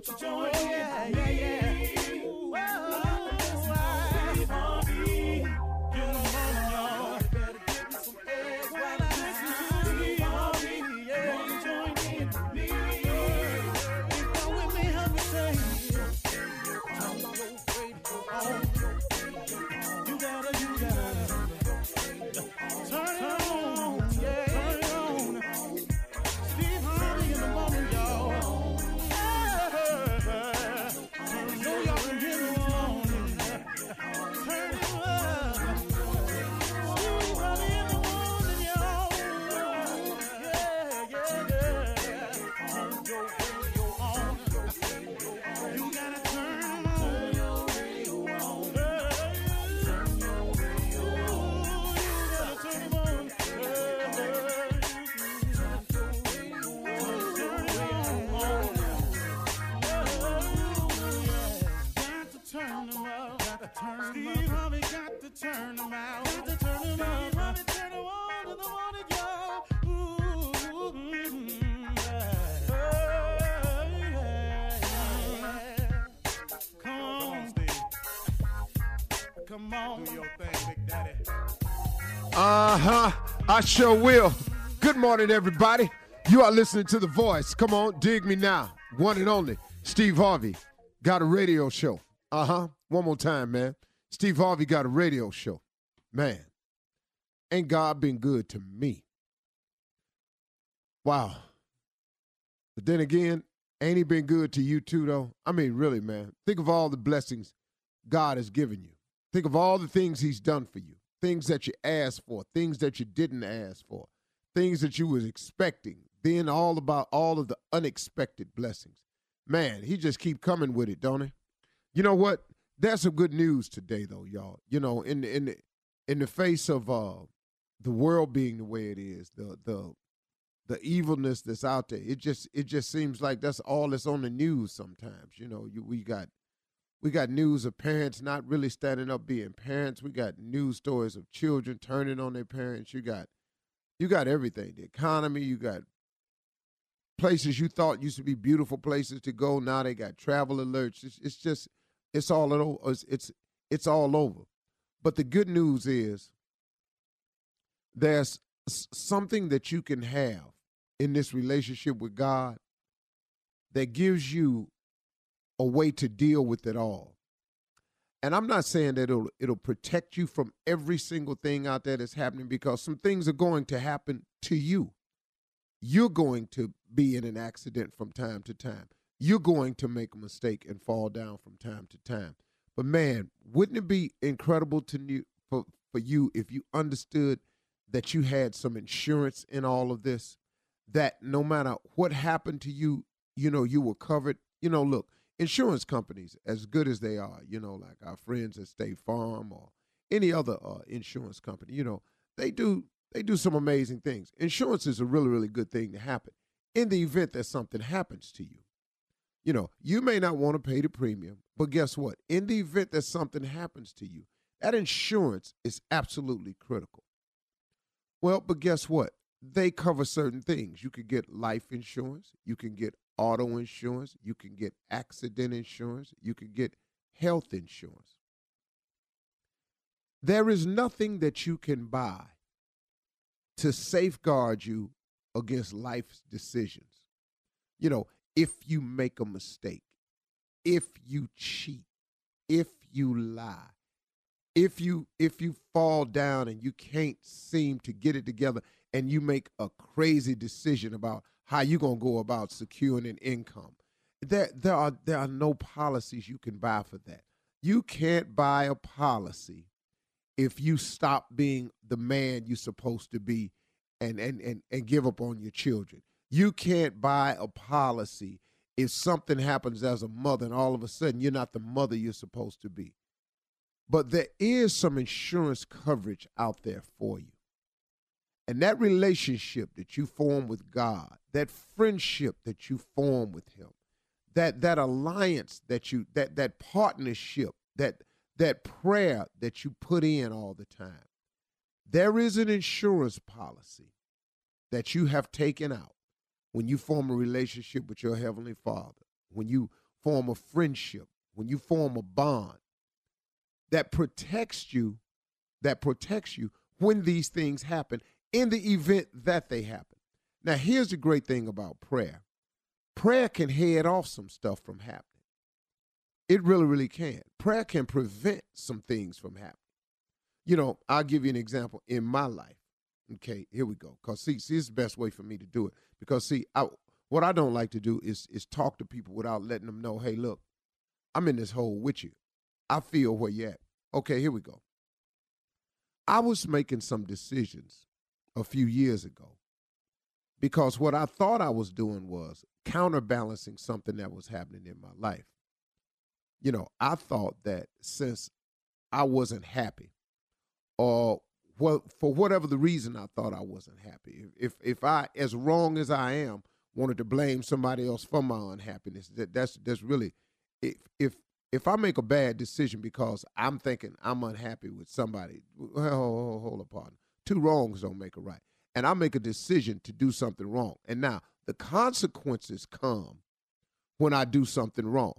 Why don't you join in? Yeah, yeah, yeah. Come on. Do your thing, Big Daddy. Uh huh. I sure will. Good morning, everybody. You are listening to The Voice. Come on, dig me now. One and only, Steve Harvey. Got a radio show. Uh huh. One more time, man. Steve Harvey got a radio show. Man, ain't God been good to me? Wow. But then again, ain't he been good to you too, though? I mean, really, man. Think of all the blessings God has given you. Think of all the things he's done for you. Things that you asked for, things that you didn't ask for, things that you was expecting. Then all about all of the unexpected blessings. Man, he just keep coming with it, don't he? You know what? That's some good news today, though, y'all. You know, in the, in the, in the face of uh, the world being the way it is, the the the evilness that's out there, it just it just seems like that's all that's on the news. Sometimes, you know, you, we got we got news of parents not really standing up being parents. We got news stories of children turning on their parents. You got you got everything. The economy, you got places you thought used to be beautiful places to go. Now they got travel alerts. It's, it's just it's all over. It's, it's it's all over. But the good news is there's something that you can have in this relationship with God that gives you a way to deal with it all. And I'm not saying that it'll it'll protect you from every single thing out there that's happening because some things are going to happen to you. You're going to be in an accident from time to time. You're going to make a mistake and fall down from time to time. But man, wouldn't it be incredible to you for, for you if you understood that you had some insurance in all of this? That no matter what happened to you, you know, you were covered. You know, look, insurance companies, as good as they are, you know, like our friends at State Farm or any other uh, insurance company, you know, they do they do some amazing things. Insurance is a really really good thing to happen in the event that something happens to you. You know, you may not want to pay the premium, but guess what? In the event that something happens to you, that insurance is absolutely critical. Well, but guess what? They cover certain things. You could get life insurance, you can get auto insurance, you can get accident insurance, you can get health insurance. There is nothing that you can buy to safeguard you against life's decisions. You know, if you make a mistake, if you cheat, if you lie, if you if you fall down and you can't seem to get it together and you make a crazy decision about how you're going to go about securing an income. There there are there are no policies you can buy for that. You can't buy a policy if you stop being the man you're supposed to be and and and, and give up on your children. You can't buy a policy if something happens as a mother and all of a sudden you're not the mother you're supposed to be. But there is some insurance coverage out there for you. And that relationship that you form with God, that friendship that you form with him, that that alliance that you that that partnership, that that prayer that you put in all the time. There is an insurance policy that you have taken out when you form a relationship with your heavenly Father, when you form a friendship, when you form a bond that protects you, that protects you when these things happen in the event that they happen. Now, here's the great thing about prayer prayer can head off some stuff from happening. It really, really can. Prayer can prevent some things from happening. You know, I'll give you an example in my life. Okay, here we go. Cause see, see, it's the best way for me to do it. Because see, I, what I don't like to do is is talk to people without letting them know, hey, look, I'm in this hole with you. I feel where you're at. Okay, here we go. I was making some decisions a few years ago because what I thought I was doing was counterbalancing something that was happening in my life. You know, I thought that since I wasn't happy, or well, for whatever the reason, I thought I wasn't happy. If if I, as wrong as I am, wanted to blame somebody else for my unhappiness, that that's that's really, if if if I make a bad decision because I'm thinking I'm unhappy with somebody, well, hold, hold up, partner. Two wrongs don't make a right. And I make a decision to do something wrong. And now the consequences come when I do something wrong.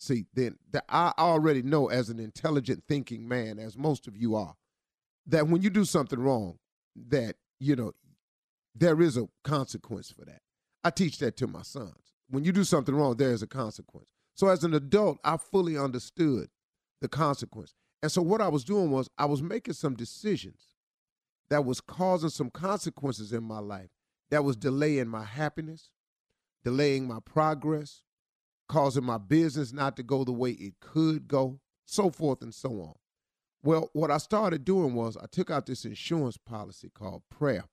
See, then the, I already know as an intelligent thinking man, as most of you are, that when you do something wrong, that, you know, there is a consequence for that. I teach that to my sons. When you do something wrong, there is a consequence. So as an adult, I fully understood the consequence. And so what I was doing was I was making some decisions that was causing some consequences in my life that was delaying my happiness, delaying my progress, causing my business not to go the way it could go, so forth and so on. Well, what I started doing was I took out this insurance policy called prayer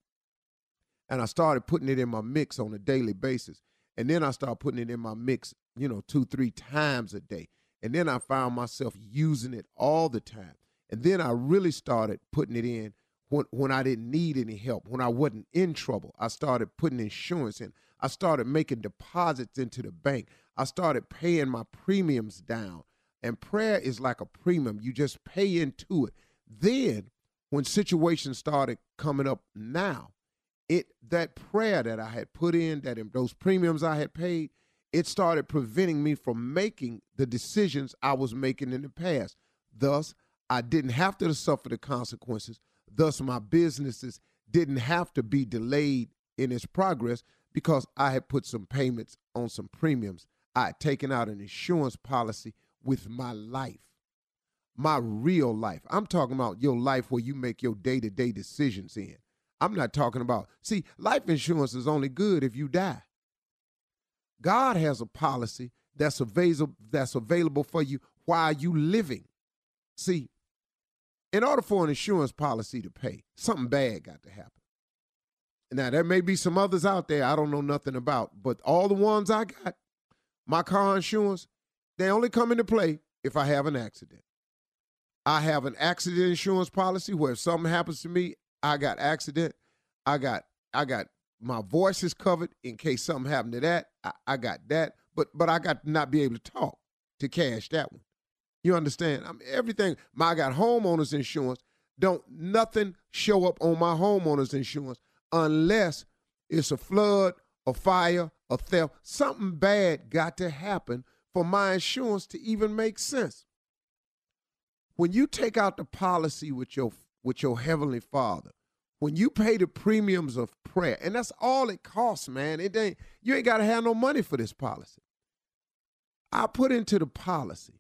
and I started putting it in my mix on a daily basis. And then I started putting it in my mix, you know, two, three times a day. And then I found myself using it all the time. And then I really started putting it in when, when I didn't need any help, when I wasn't in trouble. I started putting insurance in. I started making deposits into the bank. I started paying my premiums down. And prayer is like a premium. You just pay into it. Then when situations started coming up now, it that prayer that I had put in, that in those premiums I had paid, it started preventing me from making the decisions I was making in the past. Thus, I didn't have to suffer the consequences. Thus, my businesses didn't have to be delayed in its progress because I had put some payments on some premiums. I had taken out an insurance policy with my life, my real life. I'm talking about your life where you make your day to day decisions in. I'm not talking about, see, life insurance is only good if you die. God has a policy that's available, that's available for you while you living. See, in order for an insurance policy to pay, something bad got to happen. Now, there may be some others out there I don't know nothing about, but all the ones I got, my car insurance, they only come into play if I have an accident. I have an accident insurance policy where if something happens to me, I got accident, I got I got my voice is covered in case something happened to that. I, I got that, but but I got to not be able to talk to cash that one. You understand? I mean, everything. My I got homeowners insurance. Don't nothing show up on my homeowners insurance unless it's a flood, a fire, a theft. Something bad got to happen for my insurance to even make sense. When you take out the policy with your with your heavenly Father, when you pay the premiums of prayer, and that's all it costs, man. It ain't you ain't got to have no money for this policy. I put into the policy.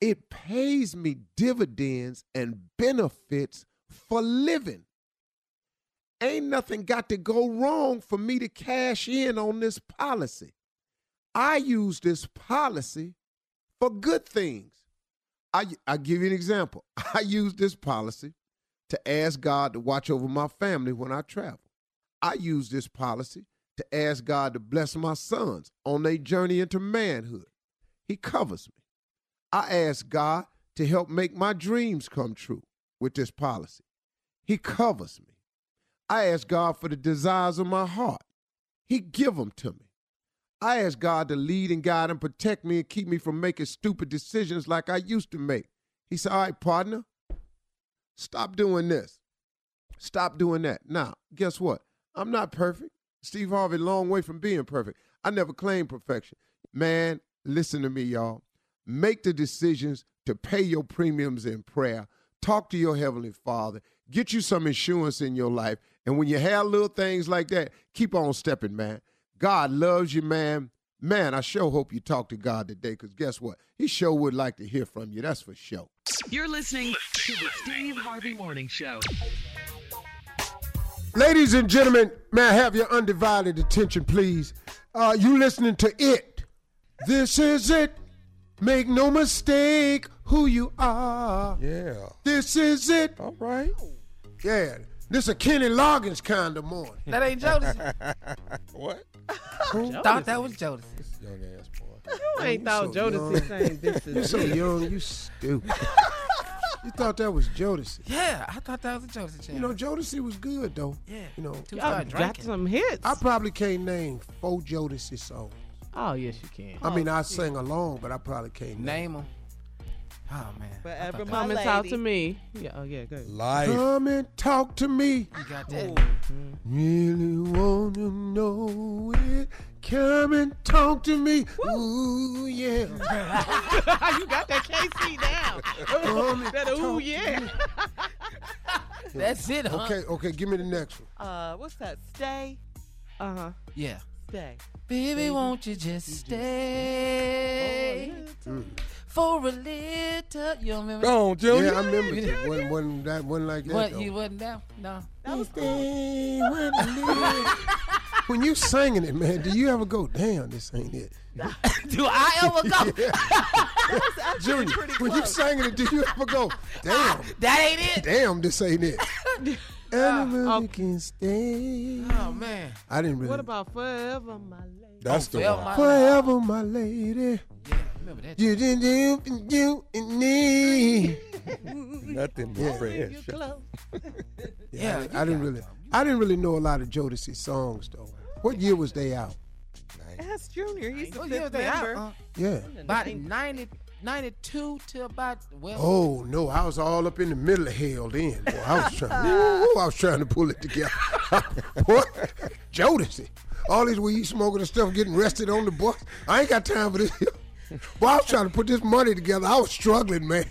It pays me dividends and benefits for living. Ain't nothing got to go wrong for me to cash in on this policy. I use this policy for good things. I I give you an example. I use this policy to ask God to watch over my family when I travel. I use this policy to ask God to bless my sons on their journey into manhood. He covers me. I ask God to help make my dreams come true with this policy. He covers me. I ask God for the desires of my heart. He give them to me. I ask God to lead and guide and protect me and keep me from making stupid decisions like I used to make. He said, All right, partner, stop doing this. Stop doing that. Now, guess what? I'm not perfect. Steve Harvey, long way from being perfect. I never claimed perfection. Man, listen to me, y'all. Make the decisions to pay your premiums in prayer. Talk to your Heavenly Father. Get you some insurance in your life. And when you have little things like that, keep on stepping, man. God loves you, man. Man, I sure hope you talk to God today because guess what? He sure would like to hear from you. That's for sure. You're listening to the Steve Harvey Morning Show. Ladies and gentlemen, may I have your undivided attention, please? Uh, you listening to it. This is it. Make no mistake who you are. Yeah. This is it. All right. Yeah. This a Kenny Loggins kind of morning. That ain't Jodeci. What? Who Thought that was Jodeci. Young ass boy. You ain't thought so Jodeci saying this You is so young, you stupid. you thought that was Jodeci. Yeah, I thought that was a Jodeci channel. You know, Jodeci was good though. yeah. You know, Till we Y'all got some hits. I probably can't name four Jodeci songs. Oh yes, you can. I mean, I sing along, but I probably can't name. Name them. Oh man. I Forever my Come and talk to me. Yeah. Oh yeah. Good. Life. Come and talk to me. You got that. Really wanna know it. Come and talk to me. Ooh, yeah. you got that KC down. Come and that ooh talk to yeah. me. That's it, huh? Okay, okay, give me the next one. Uh, what's that? Stay, Uh huh. Yeah. stay. Baby, won't you just stay mm. for a little? You don't remember? Go on, Junior. Yeah, I remember that. Wasn't, wasn't that wasn't like that What? though. You wasn't down? No. Stay when I when you singing it, man, do you ever go, damn, this ain't it? Do I ever go? Junior, when you singing it, do you ever go, damn, That ain't it. damn, this ain't it? Anybody can stay. Oh man. I didn't really. What about forever, my lady? That's the Forever one. my- Forever, my lady. Yeah, remember that. You didn't do you and me. Nothing but fresh. Yeah, I, I didn't really. I didn't really know a lot of Jodeci songs though. What year was they out? Ask Junior. He's the fifth year out? member. Uh, Yeah. about 90, 92 to about well. Oh no, I was all up in the middle of hell then. Boy, I was trying. Ooh, I was trying to pull it together. what? Jodeci. All this weed smoking and stuff, getting rested on the bus. I ain't got time for this. Boy, I was trying to put this money together. I was struggling, man.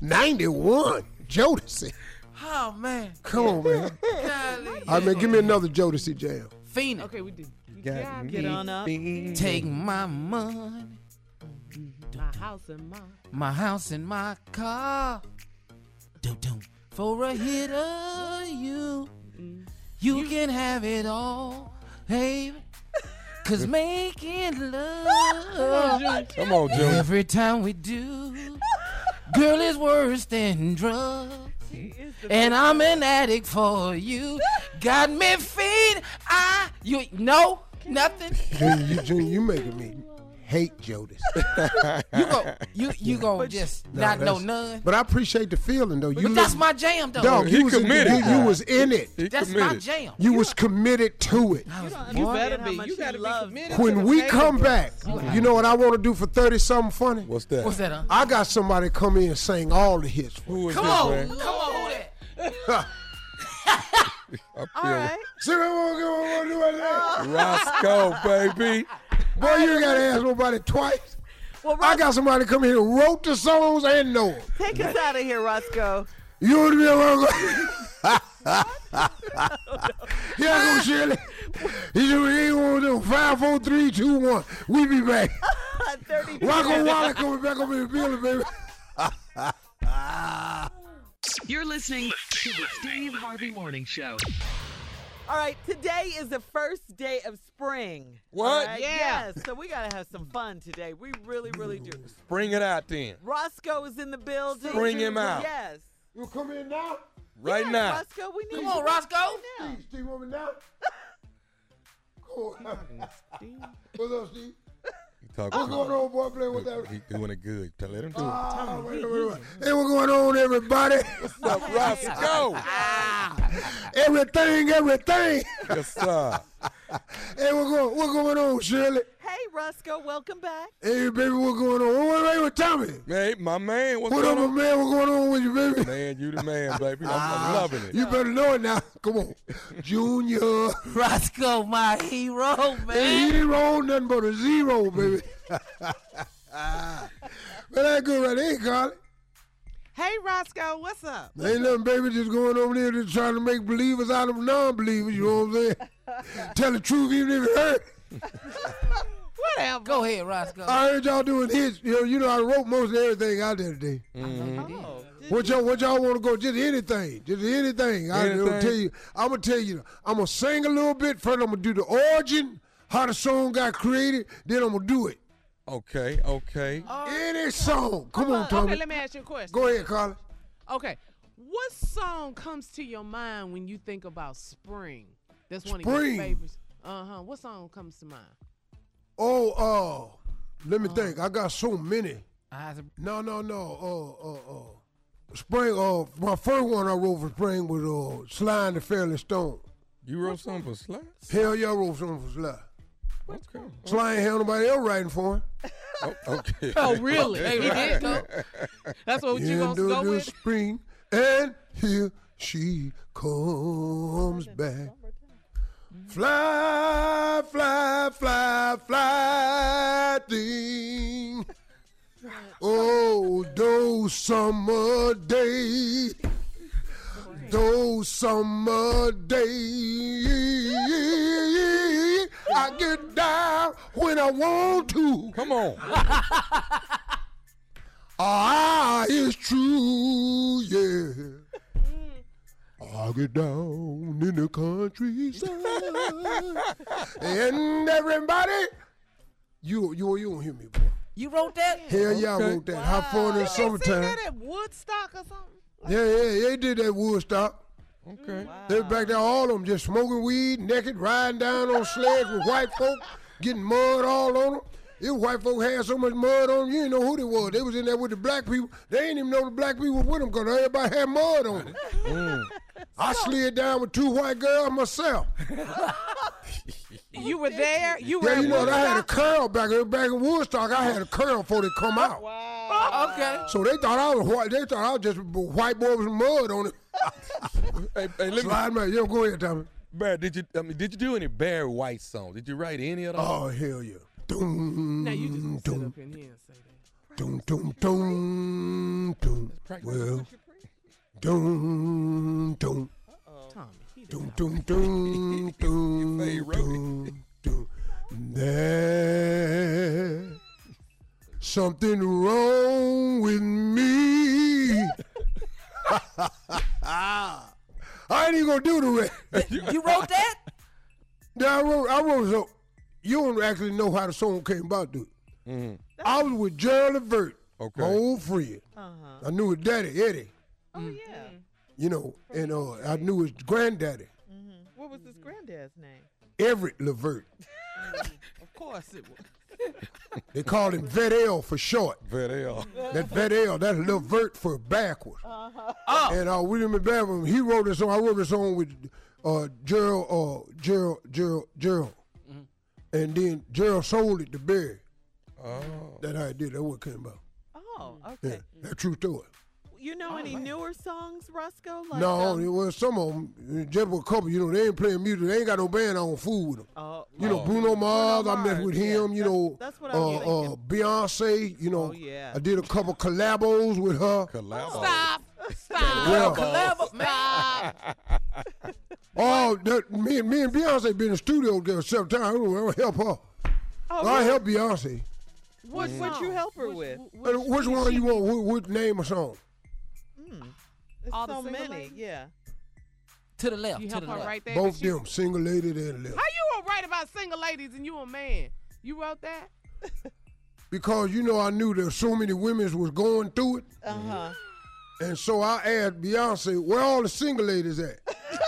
Ninety-one. Jodeci. Oh man. Come on, man. Golly. All right, man, give me another Jodeci jam. Feenin'. Okay, we did. You Got got me Get on up. feeling- Take my money, my house and my. my house and my car. Do do. For a hit of mm. you, you can have it all, baby. Cause making love Come on, Junior. every time we do, girl, is worse than drugs. And I'm an addict for you. Got me feed. I you no nothing. Junior, you, Junior, you making me hate Jodeci. You go you you go just No, not know none. But I appreciate the feeling though. You But that's my jam though. dog. He You was, in, committed. you, you was in it. He That's my jam. You was committed to it. I You better be. You he gotta be committed. When the we table. come back, you know what I want to do for 30 something funny? What's that? What's that? Huh? I got somebody come in and sing all the hits. for. Who is Come this, on, man? come on, who that? I feel right. See what I want to do right there? Roscoe, baby. Boy, you ain't got to ask nobody twice. Well, I got somebody come here who wrote the songs and know them. take us out of here, Roscoe. You want to be along? Here I go, Shirley. He said, we ain't want to do five, four, three, two, one. We be back. 32 Roscoe Wallace coming back up in the building, baby. You're listening to the Steve Harvey Morning Show. All right, today is the first day of spring. What? All right? Yeah. Yes, so we got to have some fun today. We really, really do. Bring it out then. Roscoe is in the building. Bring him out. Yes. You come in now? Right Yes, now. Roscoe, we need Come on, right Roscoe. now. Steve, Steve, want me now? Go on. What's up, Steve? He talking What's going on, boy? Playing with that. He doing it good. Let him do it. Ah, wait, wait, wait. Hey, what's going on, everybody? What's up, Roscoe? everything, everything. yes, sir. Hey, what's going, what's going on, Shirley? Hey, Roscoe, welcome back. Hey, baby, what's going on? What, what, what, Tommy? Hey, my man, what's What up, going my on? man? What's going on with you, baby? Man, you the man, baby. I'm, I'm ah, loving it. You better know it now. Come on. Junior. Roscoe, my hero, Hey, man. hero, nothing but a zero, baby. but that good right there, Carla. Hey, Roscoe, what's up? Ain't nothing, baby, just going over there just trying to make believers out of non-believers, you know what I'm saying? Tell the truth even if it hurt. Whatever. Go ahead, Roscoe. I heard y'all doing hits. You know, you know I wrote most of everything out there today. Oh, did What y'all, what y'all want to go? Just anything, just anything. I, will tell you. I'm gonna tell you. I'm gonna sing a little bit. First, I'm gonna do the origin, how the song got created. Then I'm gonna do it. Okay, okay. Any song. Come on, Tommy. Okay, let me ask you a question. Go ahead, Carla. Okay, what song comes to your mind when you think about spring? That's one of Spring. your favorites. Uh huh. What song comes to mind? Oh, uh, let me think. I got so many. Eyes are- No, no, no. Uh, uh, uh. Spring. Uh, my first one I wrote for spring was uh, Sly and the Family Stone. You wrote something for Sly? Hell yeah, I wrote something for Sly. Okay. Sly ain't had nobody else writing for him. Oh, okay. Oh, really? Hey, he did go. That's what you gonna Into go the with? spring, and here she comes back. Fly, fly, fly, fly, thing. Oh, those summer days, those summer days. I get down when I want to. Come on. Ah, it's true, yeah. I get down in the countryside, and everybody, you you you don't hear me, boy. You wrote that? Hell yeah, I wrote that. How fun in the You didn't summertime. that at Woodstock or something? Yeah, yeah, they did that Woodstock. Okay. They was back there, all of them just smoking weed, naked, riding down on sleds with white folk, getting mud all on them. These white folk had so much mud on them, you didn't know who they was. They was in there with the black people. They didn't even know the black people was with them because everybody had mud on them. Mm. I slid down with two white girls myself. You were there. You were Yeah, you know, I had a curl back in back in Woodstock. I had a curl before they come out. Wow. Oh, okay. So they thought I was white. They thought I was just a white boy with some mud on it. Hey, hey, let me, Slide my, yeah, go ahead, Tommy. Barry, did you? I mean, did you do any Barry White songs? Did you write any of those? Oh hell yeah. Dum, Now you just gonna sit up in here and say that. dum, dum, dum, dum. Well, dum, dum, He wrote it. dum, dum. There's something wrong with me. I ain't even gonna do the rest. You wrote that? Yeah, I wrote, I wrote so you don't actually know how the song came about, dude. I was with Gerald Levert, Okay. my old friend. Uh-huh. I knew his daddy, Eddie, Oh, yeah. You know, and uh, I knew his granddaddy, What was his granddad's name? Everett Levert. Of course it was. They called him Vedel for short. Very uh, That Vedel, that's Levert for backwards. Oh. And uh, William McBavitt, he wrote this song. I wrote this song with uh, Gerald, uh, Gerald, Gerald, Gerald. And then Gerald sold it to Barry. oh. That's how I did. That's what came about. Oh, Yeah, okay. that's true story. You know any newer songs, Roscoe? Like, no, um, it was some of them. Just a couple. You know, they ain't playing music. They ain't got no band on food with them. oh, You know, Oh. Bruno Mars. I met Mars, with yeah. him. You know, that's what I was uh, uh. Beyonce. You know, Oh, yeah. I did a couple collabos with her. Collabo. Stop. Stop. Well, Collabo. Stop. oh, that, me, and me and Beyonce been in the studio together several times. I'll help her. Oh, I really? help Beyonce. What would you help her with? Uh, Which one you want? Which, which name or song? There's All the so single many. ladies? Yeah. To the left. You to help the her left. right there. Both but them, single lady and left. How you gonna write about single ladies and you a man? You wrote that? Because you know I knew there so many women was going through it. Uh huh. And so I asked Beyonce, where all the single ladies at?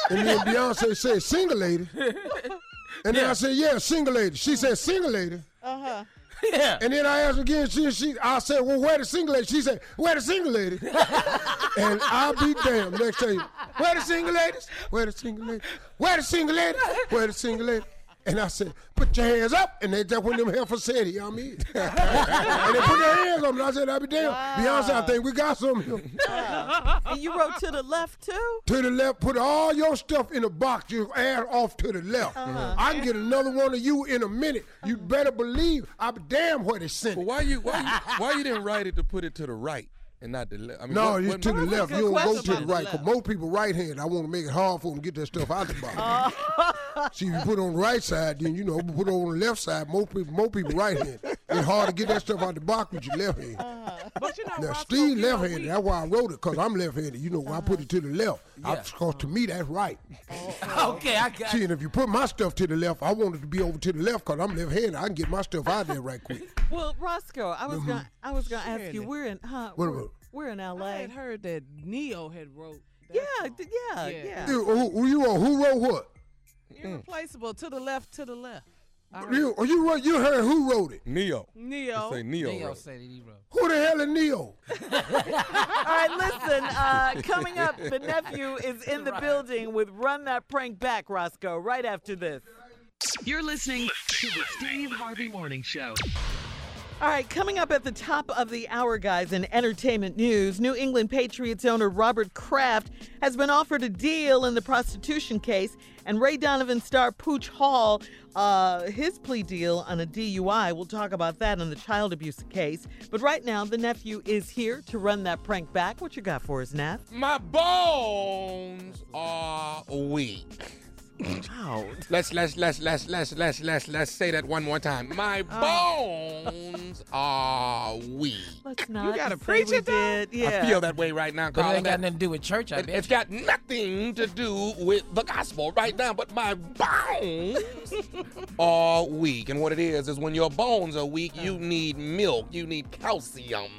And then Beyonce said, single lady. And then I said, yeah, single lady. She said, single lady. Uh huh. Yeah. And then I asked again, she, she I said, well, where the single lady? She said, where the single lady? and I'll be damned next day. Where the single ladies? Where the single ladies? Where the single ladies? Where the single ladies? And I said, put your hands up. And they just when them heifer said it, I'm in. and they put their hands up. And I said, I'll be damned. Beyonce, I think we got some here. And you wrote to the left too. To the left, put all your stuff in a box, you add off to the left. Uh-huh. I can get another one of you in a minute. You better believe I'll be damn what they sent But it. why you why you, why you didn't write it to put it to the right and not the left? I mean, No, what- you what- to the left. You don't go to the right. Because most people right hand. I want to make it hard for them to get that stuff out the box. See, if you put it on the right side, then you know, put it on the left side. Most people, most people right hand. It's hard to get that stuff out the box with your left hand. But you know, Now, Roscoe, Steve left handed. That's why I wrote it, because I'm left handed. You know, I put it to the left. Because to me, that's right. Okay, I got See, and if you put my stuff to the left, I want it to be over to the left because I'm left-handed. I can get my stuff out there right quick. Well, Roscoe, I was gonna, mm-hmm. I was gonna ask you. We're in, huh? What we're, we're in I L.A. had heard that Ne-Yo had wrote. That Yeah, song. yeah, Yeah. yeah. Dude, who, who you wrote? Who wrote what? Irreplaceable to the left, to the left. I heard You, oh, you wrote? You heard who wrote it? Ne-Yo. Ne-Yo. Say Ne-Yo. Ne-Yo wrote. said it, he wrote. Who the hell is Ne-Yo? All right, listen. Uh, coming up, the nephew is in the building with "Run That Prank Back," Roscoe. Right after this. You're listening to the Steve Harvey Morning Show. All right, coming up at the top of the hour, guys, in entertainment news, New England Patriots owner Robert Kraft has been offered a deal in the prostitution case, and Ray Donovan star Pooch Hall, uh, his plea deal on a DUI. We'll talk about that in the child abuse case. But right now, the nephew is here to run that prank back. What you got for us, Neff? My bones are weak. Wow. Let's let's let's let's let's let's let's let's say that one more time. My oh. bones are weak. Let's not You gotta preach it, though? did. Yeah. I feel that way right now, But it ain't got nothing to do with church, I It, bet. has got nothing to do with the gospel right now, but my bones are weak. And what it is, is when your bones are weak, you oh. need milk, you need calcium.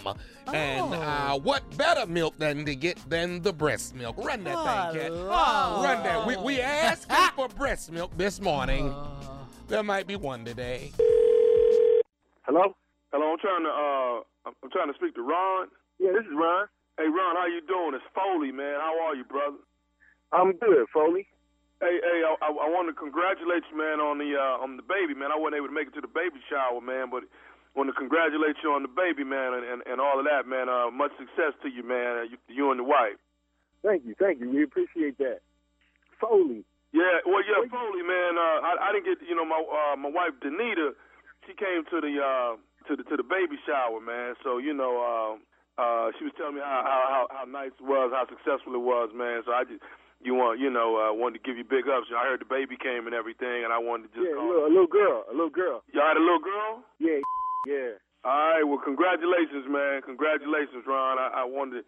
And uh, what better milk than to get than the breast milk? Run that thing, cat. Oh, Run that. We, we asked for breast milk this morning. There might be one today. Hello? Hello, I'm trying to uh I'm I'm trying to speak to Ron. Yeah, this is Ron. Hey Ron, how you doing? It's Foley, man. How are you, brother? I'm good, Foley. Hey, hey, I, I, I want to congratulate you, man, on the uh, on the baby, man. I wasn't able to make it to the baby shower, man, but want to congratulate you on the baby, man, and, and, and all of that, man. Uh, much success to you, man. You, you and the wife. Thank you, thank you. We appreciate that. Foley. Yeah, well, yeah, Foley, man. Uh, I, I didn't get, you know, my uh, my wife Danita. She came to the uh, to the to the baby shower, man. So you know, uh, uh, she was telling me how, how how how nice it was, how successful it was, man. So I just, you want, you know, uh, wanted to give you big ups. I heard the baby came and everything, and I wanted to just Yeah, a little, a little girl, a little girl. Y'all had a little girl. Yeah, yeah. All right, well, congratulations, man. Congratulations, Ron. I, I wanted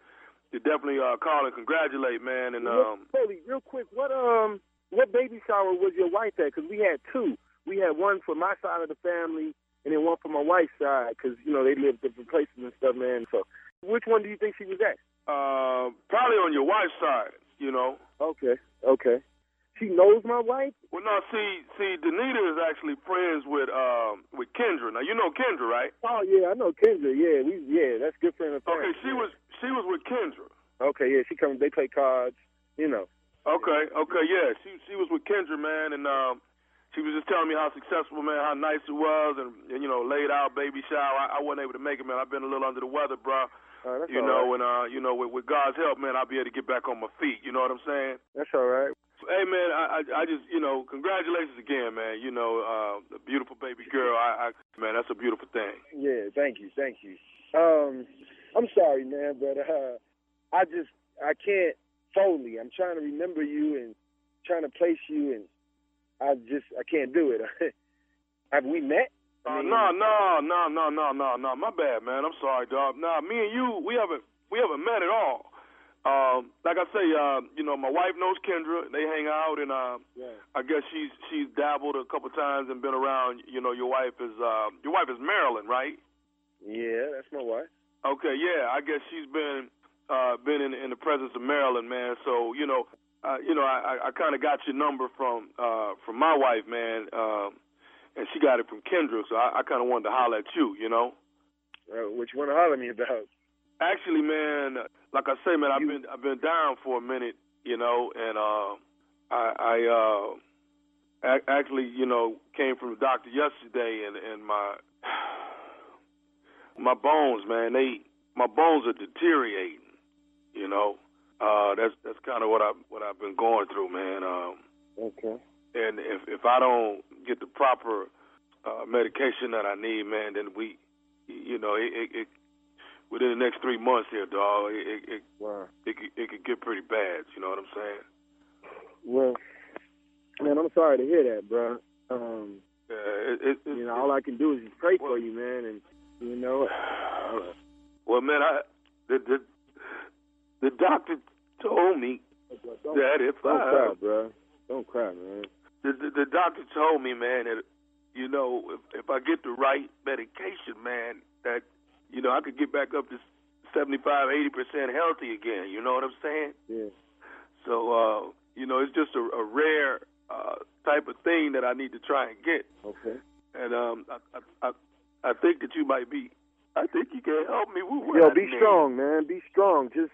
to definitely uh, call and congratulate, man. And um, Foley, real quick, what um, what baby shower was your wife at? Because we had two. We had one for my side of the family, and then one for my wife's side, because you know they live different places and stuff, man. So, which one do you think she was at? uh, probably on your wife's side, you know. Okay, okay. She knows my wife. Well, no, see, see, Danita is actually friends with um with Kendra. Now you know Kendra, right? Oh yeah, I know Kendra. Yeah, we yeah, that's good friend of Okay, parents. she was she was with Kendra. Okay, yeah, she comes. They play cards. You know. Okay, okay, yeah, she she was with Kendra, man, and um, she was just telling me how successful, man, how nice it was, and, and you know, laid out baby shower. I, I wasn't able to make it, man. I've been a little under the weather, bro. Uh, that's You know, right. and uh, you know, with, with God's help, man, I'll be able to get back on my feet. You know what I'm saying? That's all right. Hey, man, I, I, I just, you know, congratulations again, man. You know, uh, the beautiful baby girl. I, I, man, that's a beautiful thing. Yeah, thank you, thank you. Um, I'm sorry, man, but uh, I just I can't Foley. I'm trying to remember you and trying to place you, and I just I can't do it. Have we met? Uh, no, no, no, no, no, no, no. My bad, man. I'm sorry, dog. Nah, me and you, we haven't, we haven't met at all. Um, like I say, uh, you know, my wife knows Kendra. They hang out, and uh, Yeah. I guess she's she's dabbled a couple times and been around. You know, your wife is uh, your wife is Marilyn, right? Yeah, that's my wife. Okay, yeah. I guess she's been uh, been in, in the presence of Marilyn, man. So you know, uh, you know, I, I, I kind of got your number from uh, from my wife, man, um, and she got it from Kendra. So I, I kind of wanted to holler at you, you know. Uh, what you want to holler at me about? Actually, man, like I say, man, I've been I've been down for a minute, you know, and uh, I, I uh, ac- actually, you know, came from the doctor yesterday, and and my my bones, man, they my bones are deteriorating, you know. Uh, that's that's kind of what I what I've been going through, man. Um, Okay. and if if I don't get the proper uh, medication that I need, man, then we, you know, it, it, it within the next three months here, dog, it it it, Wow. it, could, it could get pretty bad. You know what I'm saying? Well, man, I'm sorry to hear that, bro. Um, Yeah, it, it, it, you know, all I can do is just pray for you, man, and you know, uh, well, man, I the the, the doctor told me don't, that if don't I cry, bro. Don't cry, man. the, the the doctor told me, man, that you know if if I get the right medication, man, that you know I could get back up to 75, 80 percent healthy again. You know what I'm saying? Yeah. So uh, you know, it's just a, a rare uh, type of thing that I need to try and get. Okay. And um, I, I I I think that you might be. I think you can help me Yo, be strong, man. Be strong. Just,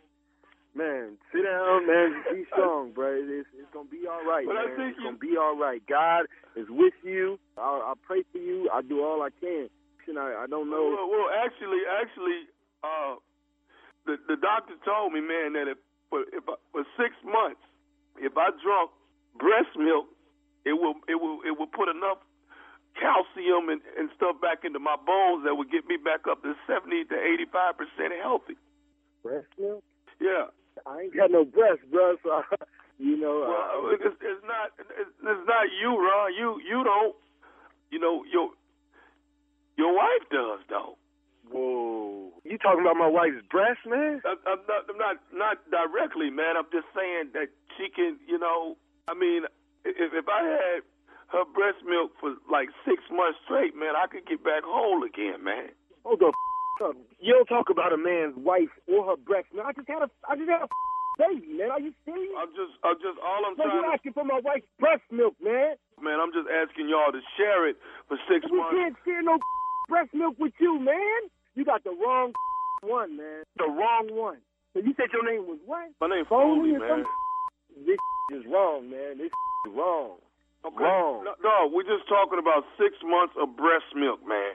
man, sit down, man. Be strong, bro. It's, it's gonna be all right, But I man. think It's you- gonna be all right. God is with you. I, I pray for you. I do all I can. And I, I don't know. Well, well, actually, actually, uh, the the doctor told me, man, that if for if I, for six months, if I drunk breast milk, it will it will it will put enough calcium and, and stuff back into my bones that would get me back up to seventy to eighty five percent healthy. Breast milk? Yeah. I ain't got no breast, bro. So, you know. Well, uh, it's, it's not it's, it's not you, Ron. You you don't. You know your your wife does though. whoa. You talking about my wife's breast, man? I, I'm not, I'm not, not directly, man. I'm just saying that she can, you know. I mean, if, if I had her breast milk for like six months straight, man, I could get back whole again, man. Hold the f- up. You don't talk about a man's wife or her breast, man. I just had a, I just had a f- baby, man. Are you serious? I'm just, I'm just, all I'm So you trying to, asking for my wife's breast milk, man? man, I'm just asking y'all to share it for six We months. can't share no breast milk with you, man. You got the wrong one, man. The wrong one. So you said your name was what? My name's Foley Foley, man. This is wrong, man. This is wrong. Okay. Wrong. No, no, we're just talking about six months of breast milk, man.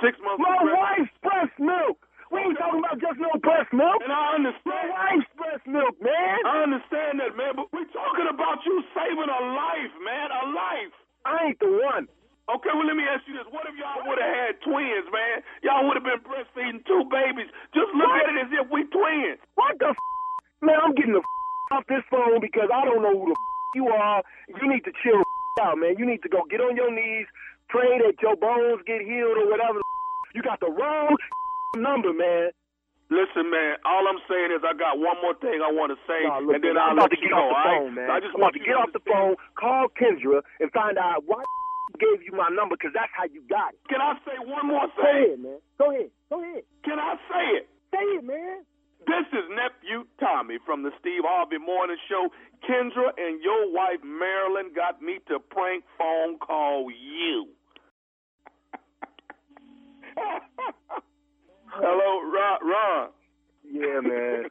Six months My of breast wife's breast milk. We ain't talking about just no breast milk. And I understand. My wife's breast milk, man. I understand that, man, but we're talking about you saving a life, man, a life. I ain't the one. Okay, well, let me ask you this. What if y'all would have had twins, man? Y'all would have been breastfeeding two babies. Just look What? at it as if we twins. What the f? Man, I'm getting the f- off this phone because I don't know who the f- you are. You need to chill out, man. You need to go get on your knees, pray that your bones get healed or whatever. the f- You got the wrong f- number, man. Listen, man, all I'm saying is I got one more thing I want to say, Nah, look, and then man, I'll I'm about let to you get know, off the all right? phone, man. I just I'm want to get off the phone, call Kendra, and find out why gave you my number because that's how you got it. Can I say one more Go thing? ahead, man. Go ahead. Go ahead. Can I say it? Say it, man. This is nephew Tommy from the Steve Harvey Morning Show. Kendra and your wife Marilyn got me to prank phone call you. Hello, Ron. Ron. Yeah, man.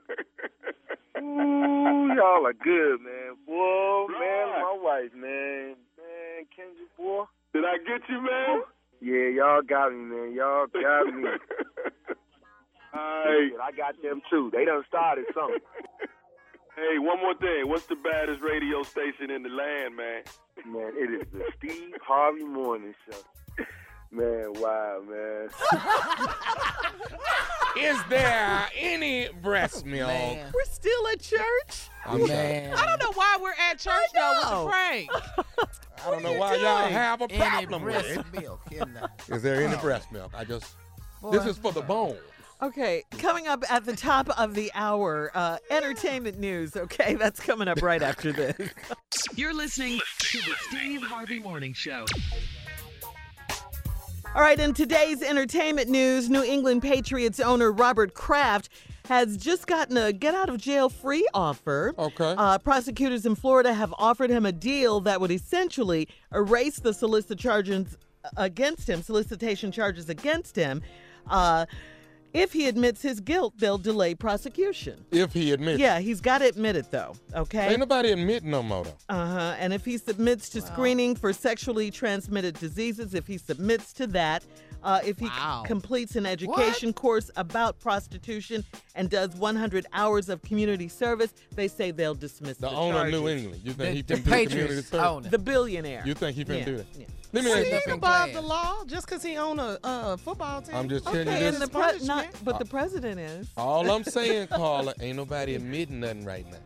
Ooh, y'all are good, man. Boy, man, my wife, man. Man, Kendra, boy. Did I get you, man? Yeah, y'all got me, man. Y'all got me. Hey, I got them too. They done started something. hey, one more thing. What's the baddest radio station in the land, man? Man, it is the Steve Harvey Morning Show. Man, wow, man. Is there any breast milk? Man. We're still at church. I'm Man. I don't know why we're at church though with know. the prank. I don't know you why y'all have a Any problem with breast it. milk in there. Is there any breast milk? I just Boy, this is for the bone. Okay, coming up at the top of the hour, uh, entertainment news. Okay, that's coming up right after this. You're listening to the Steve Harvey Morning Show. All right, in today's entertainment news, New England Patriots owner Robert Kraft has just gotten a get out of jail free offer. Okay. Uh, prosecutors in Florida have offered him a deal that would essentially erase the solicit charges against him, solicitation charges against him. Uh, if he admits his guilt, they'll delay prosecution. If he admits. Yeah, he's got to admit it though. Okay. Ain't nobody admitting no more though. Uh huh. And if he submits to screening for sexually transmitted diseases, if he submits to that, uh, if he c- Wow. completes an education course about prostitution and does 100 hours of community service, they say they'll dismiss the, The owner of New. England. You think The, he the can do community service? own it. The billionaire. You think he finna Yeah, do that? yeah. Let me Well, ask he you ain't above class. the law just because he own a uh, football team. I'm just telling you this. and the pre- not, punishment. but the president is. All I'm saying, Carla, ain't nobody admitting nothing right now.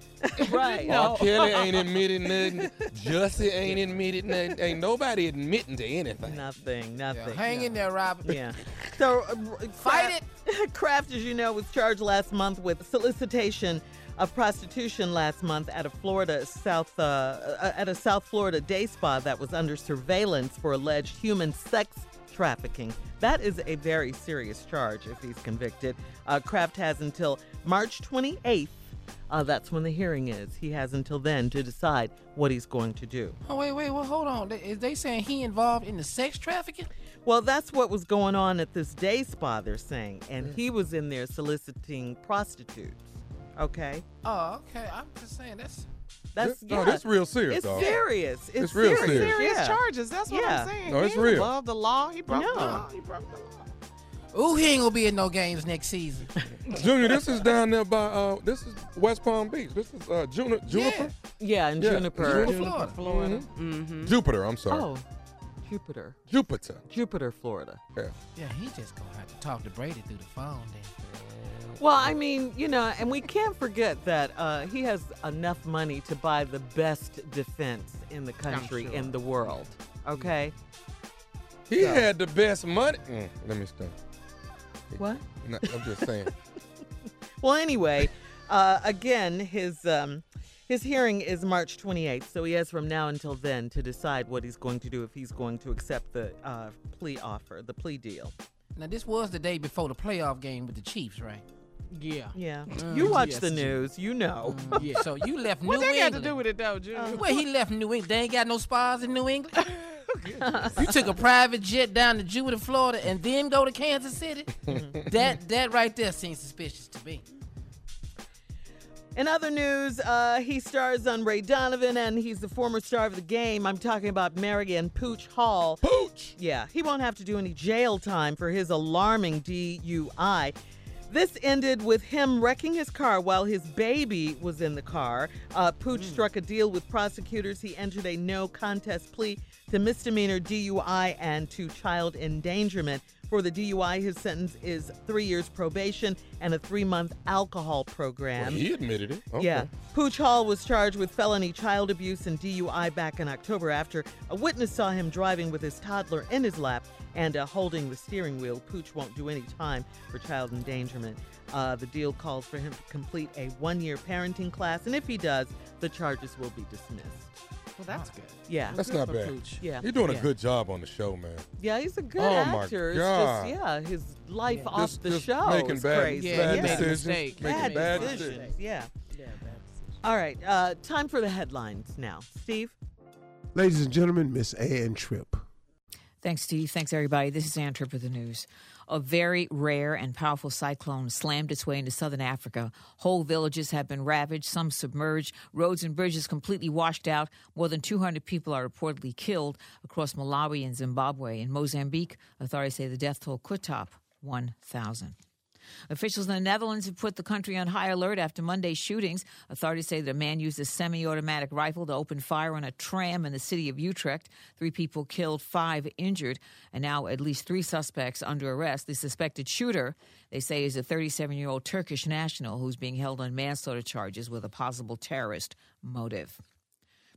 right. R. Kelly ain't admitting nothing. Jussie ain't admitting nothing. Ain't nobody admitting to anything. Nothing, Yeah, nothing. hang in there, Robert. Yeah. So, uh, Fight it. Kraft, as you know, was charged last month with solicitation of prostitution last month at a Florida South uh, uh, at a South Florida day spa that was under surveillance for alleged human sex trafficking. That is a very serious charge if he's convicted. Uh, Kraft has until March 28th. Uh, that's when the hearing is. He has until then to decide what he's going to do. Oh wait, wait, well, hold on. Is they saying he involved in the sex trafficking? Well, that's what was going on at this day spa, they're saying. And he was in there soliciting prostitutes. Okay? Oh, okay. I'm just saying that's. That's no, yeah. that's real serious, It's dog. serious. It's, It's real serious. serious. serious Yeah. charges. That's what Yeah. I'm saying. No, it's he real. above the law. He broke No. the law. He broke the law. Ooh, he ain't gonna be in no games next season. Junior, this is down there by uh this is West Palm Beach. This is uh Juni- Juniper? Yeah, in Yeah, Juniper. Juniper, Florida. Florida. Mm-hmm. Jupiter, I'm sorry. Oh, Jupiter. Jupiter. Jupiter, Florida. Yeah. Yeah, he just gonna have to talk to Brady through the phone then. Well, I mean, you know, and we can't forget that uh, he has enough money to buy the best defense in the country, sure. in the world. Okay? He So- had the best money. Mm, let me stop. What? No, I'm just saying. Well, anyway, uh, again, his um, his hearing is March 28th, so he has from now until then to decide what he's going to do if he's going to accept the uh, plea offer, the plea deal. Now this was the day before the playoff game with the Chiefs, right? Yeah. Yeah, Mm, you watch yes, the news, you know. Yeah. So you left New What New they got England. to do with it though, Junior? Well, he left New England. They ain't got no spas in New England. you took a private jet down to Jupiter, Florida, and then go to Kansas City. that that right there seems suspicious to me. In other news, uh, he stars on Ray Donovan, and he's the former star of the game. I'm talking about Marion Pooch Hall. Pooch! Yeah, he won't have to do any jail time for his alarming DUI. This ended with him wrecking his car while his baby was in the car. Uh, Pooch struck a deal with prosecutors. He entered a no contest plea to misdemeanor DUI and to child endangerment. For the DUI, his sentence is three years probation and a three month alcohol program. Well, he admitted it. Okay. Yeah. Pooch Hall was charged with felony child abuse and DUI back in October after a witness saw him driving with his toddler in his lap and uh, holding the steering wheel. Pooch won't do any time for child endangerment. Uh, the deal calls for him to complete a one year parenting class, and if he does, the charges will be dismissed. Well, that's good. Yeah. That's Good not bad. Pooch. Yeah. He's doing yeah. a good job on the show, man. Yeah, he's a good Oh, my actor. It's God. just, yeah, his life Yeah. off Just- the just show making is bad- crazy. Yeah, bad he made a decisions, making Bad bad decisions. decisions. Yeah. Yeah, bad decision. All right. Uh, time for the headlines now. Steve? Ladies and gentlemen, Miss Ann Tripp. Thanks, Steve. Thanks, everybody. This is Ann Tripp with the news. A very rare and powerful cyclone slammed its way into southern Africa. Whole villages have been ravaged, some submerged, roads and bridges completely washed out. More than 200 people are reportedly killed across Malawi and Zimbabwe. In Mozambique, authorities say the death toll could top 1,000. Officials in the Netherlands have put the country on high alert after Monday's shootings. Authorities say that a man used a semi automatic rifle to open fire on a tram in the city of Utrecht. Three people killed, five injured, and now at least three suspects under arrest. The suspected shooter, they say, is a 37 year old Turkish national who's being held on manslaughter charges with a possible terrorist motive.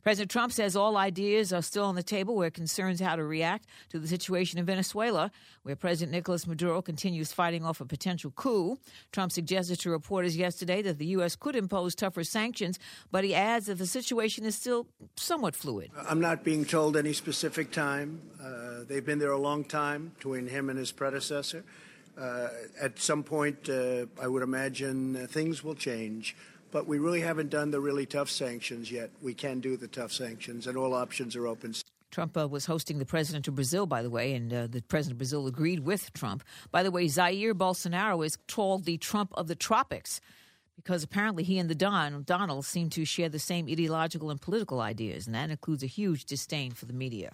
President Trump says all ideas are still on the table where concerns how to react to the situation in Venezuela, where President Nicolas Maduro continues fighting off a potential coup. Trump suggested to reporters yesterday that the U.S. could impose tougher sanctions, but he adds that the situation is still somewhat fluid. I'm not being told any specific time. Uh, they've been there a long time between him and his predecessor. Uh, at some point, uh, I would imagine uh, things will change. But we really haven't done the really tough sanctions yet. We can do the tough sanctions, and all options are open. Trump uh, was hosting the president of Brazil, by the way, and uh, the president of Brazil agreed with Trump. By the way, Jair Bolsonaro is called the Trump of the tropics because apparently he and the Don Donald seem to share the same ideological and political ideas, and that includes a huge disdain for the media.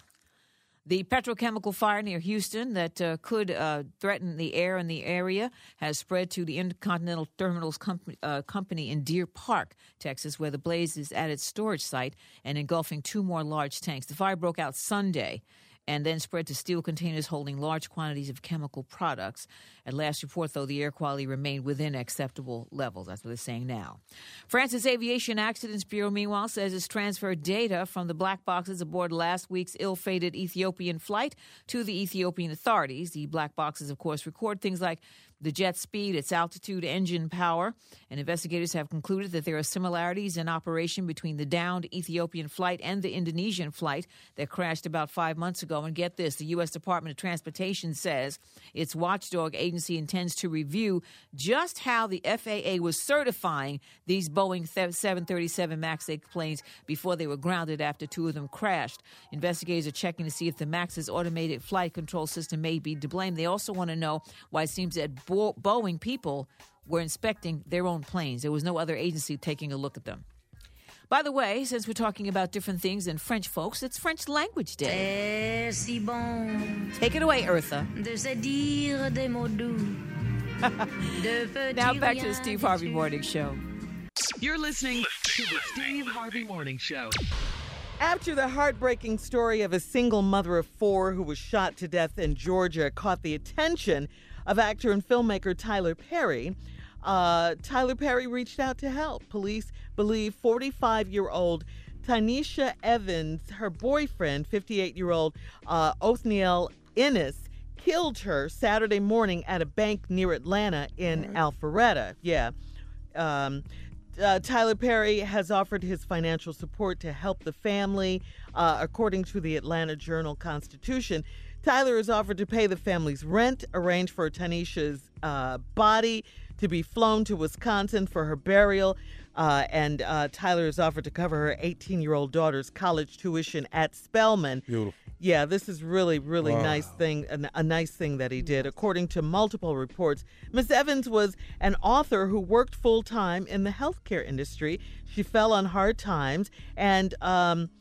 The petrochemical fire near Houston that uh, could uh, threaten the air in the area has spread to the Intercontinental Terminals company, uh, company in Deer Park, Texas, where the blaze is at its storage site and engulfing two more large tanks. The fire broke out Sunday and then spread to steel containers holding large quantities of chemical products. At last report, though, the air quality remained within acceptable levels. That's what they're saying now. France's Aviation Accidents Bureau, meanwhile, says it's transferred data from the black boxes aboard last week's ill fated Ethiopian flight to the Ethiopian authorities. The black boxes, of course, record things like the jet speed, its altitude, engine power. And investigators have concluded that there are similarities in operation between the downed Ethiopian flight and the Indonesian flight that crashed about five months ago. And get this the U.S. Department of Transportation says its watchdog agency intends to review just how the FAA was certifying these Boeing 737 MAX 8 planes before they were grounded after two of them crashed. Investigators are checking to see if the MAX's automated flight control system may be to blame. They also want to know why it seems that Boeing people were inspecting their own planes. There was no other agency taking a look at them. By the way, since we're talking about different things than French folks, it's French Language Day. si bon Take it away, Eartha. de se dire des mots doux. de Now back to the Steve Harvey Morning Show. You're listening to the Steve Harvey Morning Show. After the heartbreaking story of a single mother of four who was shot to death in Georgia caught the attention of actor and filmmaker Tyler Perry, uh, Tyler Perry reached out to help. Police believe 45 year old Tynesha Evans, her boyfriend, 58 year old uh, Othniel Ennis, killed her Saturday morning at a bank near Atlanta in Alpharetta. Yeah. Um, uh, Tyler Perry has offered his financial support to help the family. Uh, according to the Atlanta Journal Constitution, Tyler has offered to pay the family's rent, arrange for Tynesha's uh, body to be flown to Wisconsin for her burial, uh, and uh, Tyler has offered to cover her 18 year old daughter's college tuition at Spelman. Beautiful. Yeah, this is really, really Wow. nice thing, a, a nice thing that he did. According to multiple reports, Miss Evans was an author who worked full time in the healthcare industry. She fell on hard times, and um,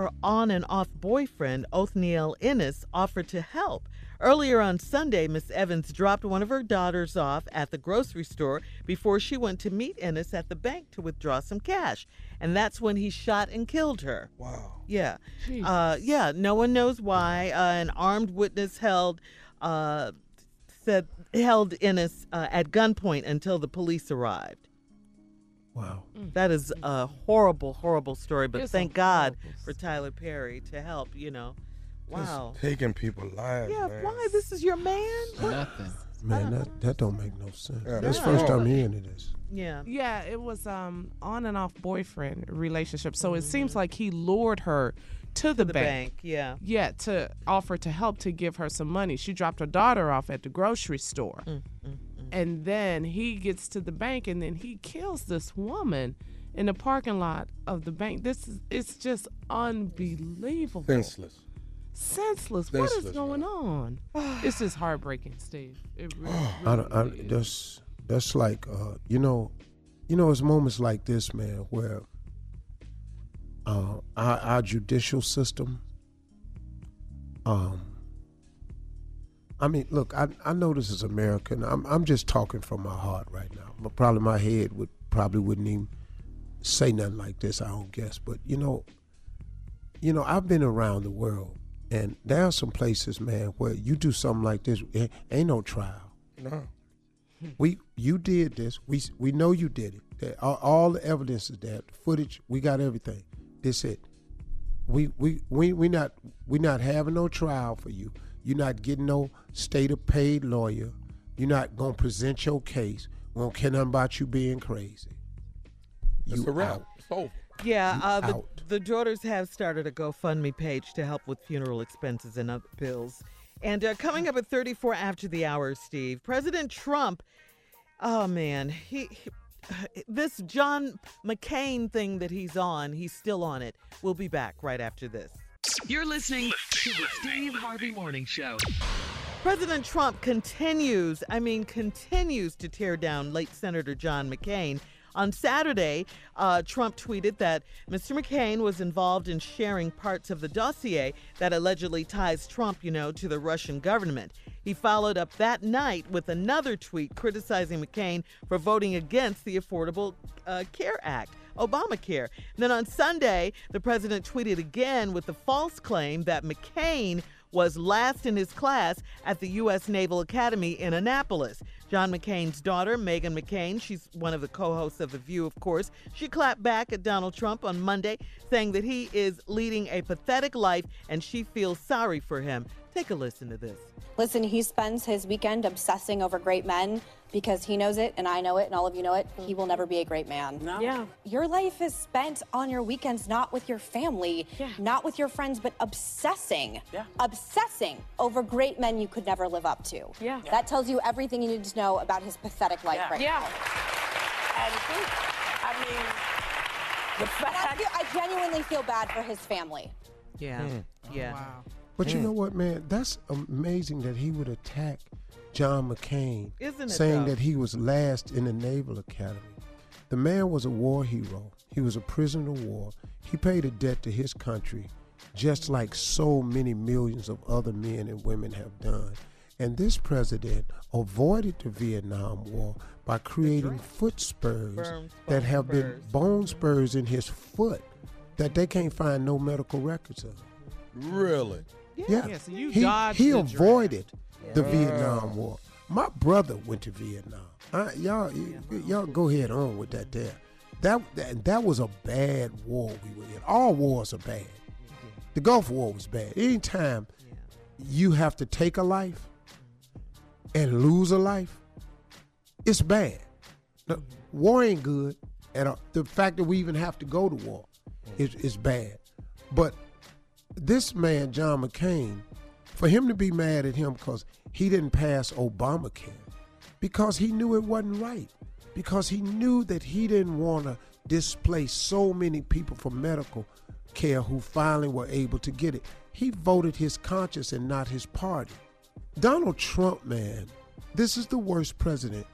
her on and off boyfriend, Othniel Ennis, offered to help. Earlier on Sunday, Miss Evans dropped one of her daughters off at the grocery store before she went to meet Ennis at the bank to withdraw some cash. And that's when he shot and killed her. Wow. Yeah. Jesus. Uh, yeah, no one knows why. Uh, an armed witness held uh, said held Ennis uh, at gunpoint until the police arrived. Wow. That is a horrible, horrible story, but It's a thank God horrible for Tyler Perry to help, you know. Wow. Taking people lives. Yeah, man. why? This is your man? Nothing. Man, that, that don't make no sense. Yeah, That's the no. first time hearing of this. Yeah. Yeah, it was um on and off boyfriend relationship. So it Mm-hmm. seems like he lured her to the, The bank. bank, yeah. Yeah, to offer to help to give her some money. She dropped her daughter off at the grocery store. Mm, And then he gets to the bank and then he kills this woman in the parking lot of the bank. This is it's just unbelievable. Senseless. Senseless. What is Senseless, going on? It's just heartbreaking, Steve. It really, I, really, don't- I, is. that's that's like uh, you know, you know, it's moments like this, man, where uh, our, our judicial system. Um, I mean, look, I I know this is American. I'm I'm just talking from my heart right now. But probably my head would probably wouldn't even say nothing like this. I don't guess, but you know, you know, I've been around the world, and there are some places, man, where you do something like this, it ain't no trial. No. We you did this. We we know you did it. That all, all the evidence is there. The footage. We got everything. This it. we we we we not we not having no trial for you. You're not getting no state of paid lawyer. You're not gonna present your case. We don't care nothing about you being crazy. It's You a wrap. out. It's over. Yeah, You uh, the, out. the daughters have started a GoFundMe page to help with funeral expenses and other bills. And uh, coming up at 34 after the hour, Steve, President Trump, oh man, he, he this John McCain thing that he's on, he's still on it. We'll be back right after this. You're listening to the Steve Harvey Morning Show. President Trump continues, I mean, continues to tear down late Senator John McCain. On Saturday, uh, Trump tweeted that Mr. McCain was involved in sharing parts of the dossier that allegedly ties Trump, you know, to the Russian government. He followed up that night with another tweet criticizing McCain for voting against the Affordable uh, Care Act. Obamacare. Then on Sunday, the president tweeted again with the false claim that McCain was last in his class at the U.S. Naval Academy in Annapolis. John McCain's daughter, Meghan McCain, she's one of the co hosts of The View, of course, she clapped back at Donald Trump on Monday, saying that he is leading a pathetic life and she feels sorry for him. Take a listen to this. Listen, he spends his weekend obsessing over great men because he knows it and I know it and all of you know it. He will never be a great man. Yeah. Your life is spent on your weekends, not with your family, yeah. not with your friends, but obsessing. Yeah. Obsessing over great men you could never live up to. Yeah. That tells you everything you need to know about his pathetic life Yeah. right Yeah. now. And I mean, the And I, feel, I genuinely feel bad for his family. Yeah. Hmm. Yeah. Oh, But Hmm. you know what, man? That's amazing that he would attack John McCain, Isn't it, saying though? that he was last in the Naval Academy. The man was a war hero. He was a prisoner of war. He paid a debt to his country, just like so many millions of other men and women have done. And this president avoided the Vietnam War by creating foot spurs Bone- that bone have been bone spurs in his foot that they can't find no medical records of. Really? Yeah, Yeah, so you he, dodged he the avoided the Wow. Vietnam War. My brother went to Vietnam. I, y'all, y'all go ahead on with that there. That, that that was a bad war we were in. All wars are bad. The Gulf War was bad. Anytime you have to take a life and lose a life, it's bad. The, war ain't good, and uh, the fact that we even have to go to war is, is bad. But this man, John McCain, for him to be mad at him because he didn't pass Obamacare, because he knew it wasn't right, because he knew that he didn't want to displace so many people from medical care who finally were able to get it. He voted his conscience and not his party. Donald Trump, man, this is the worst president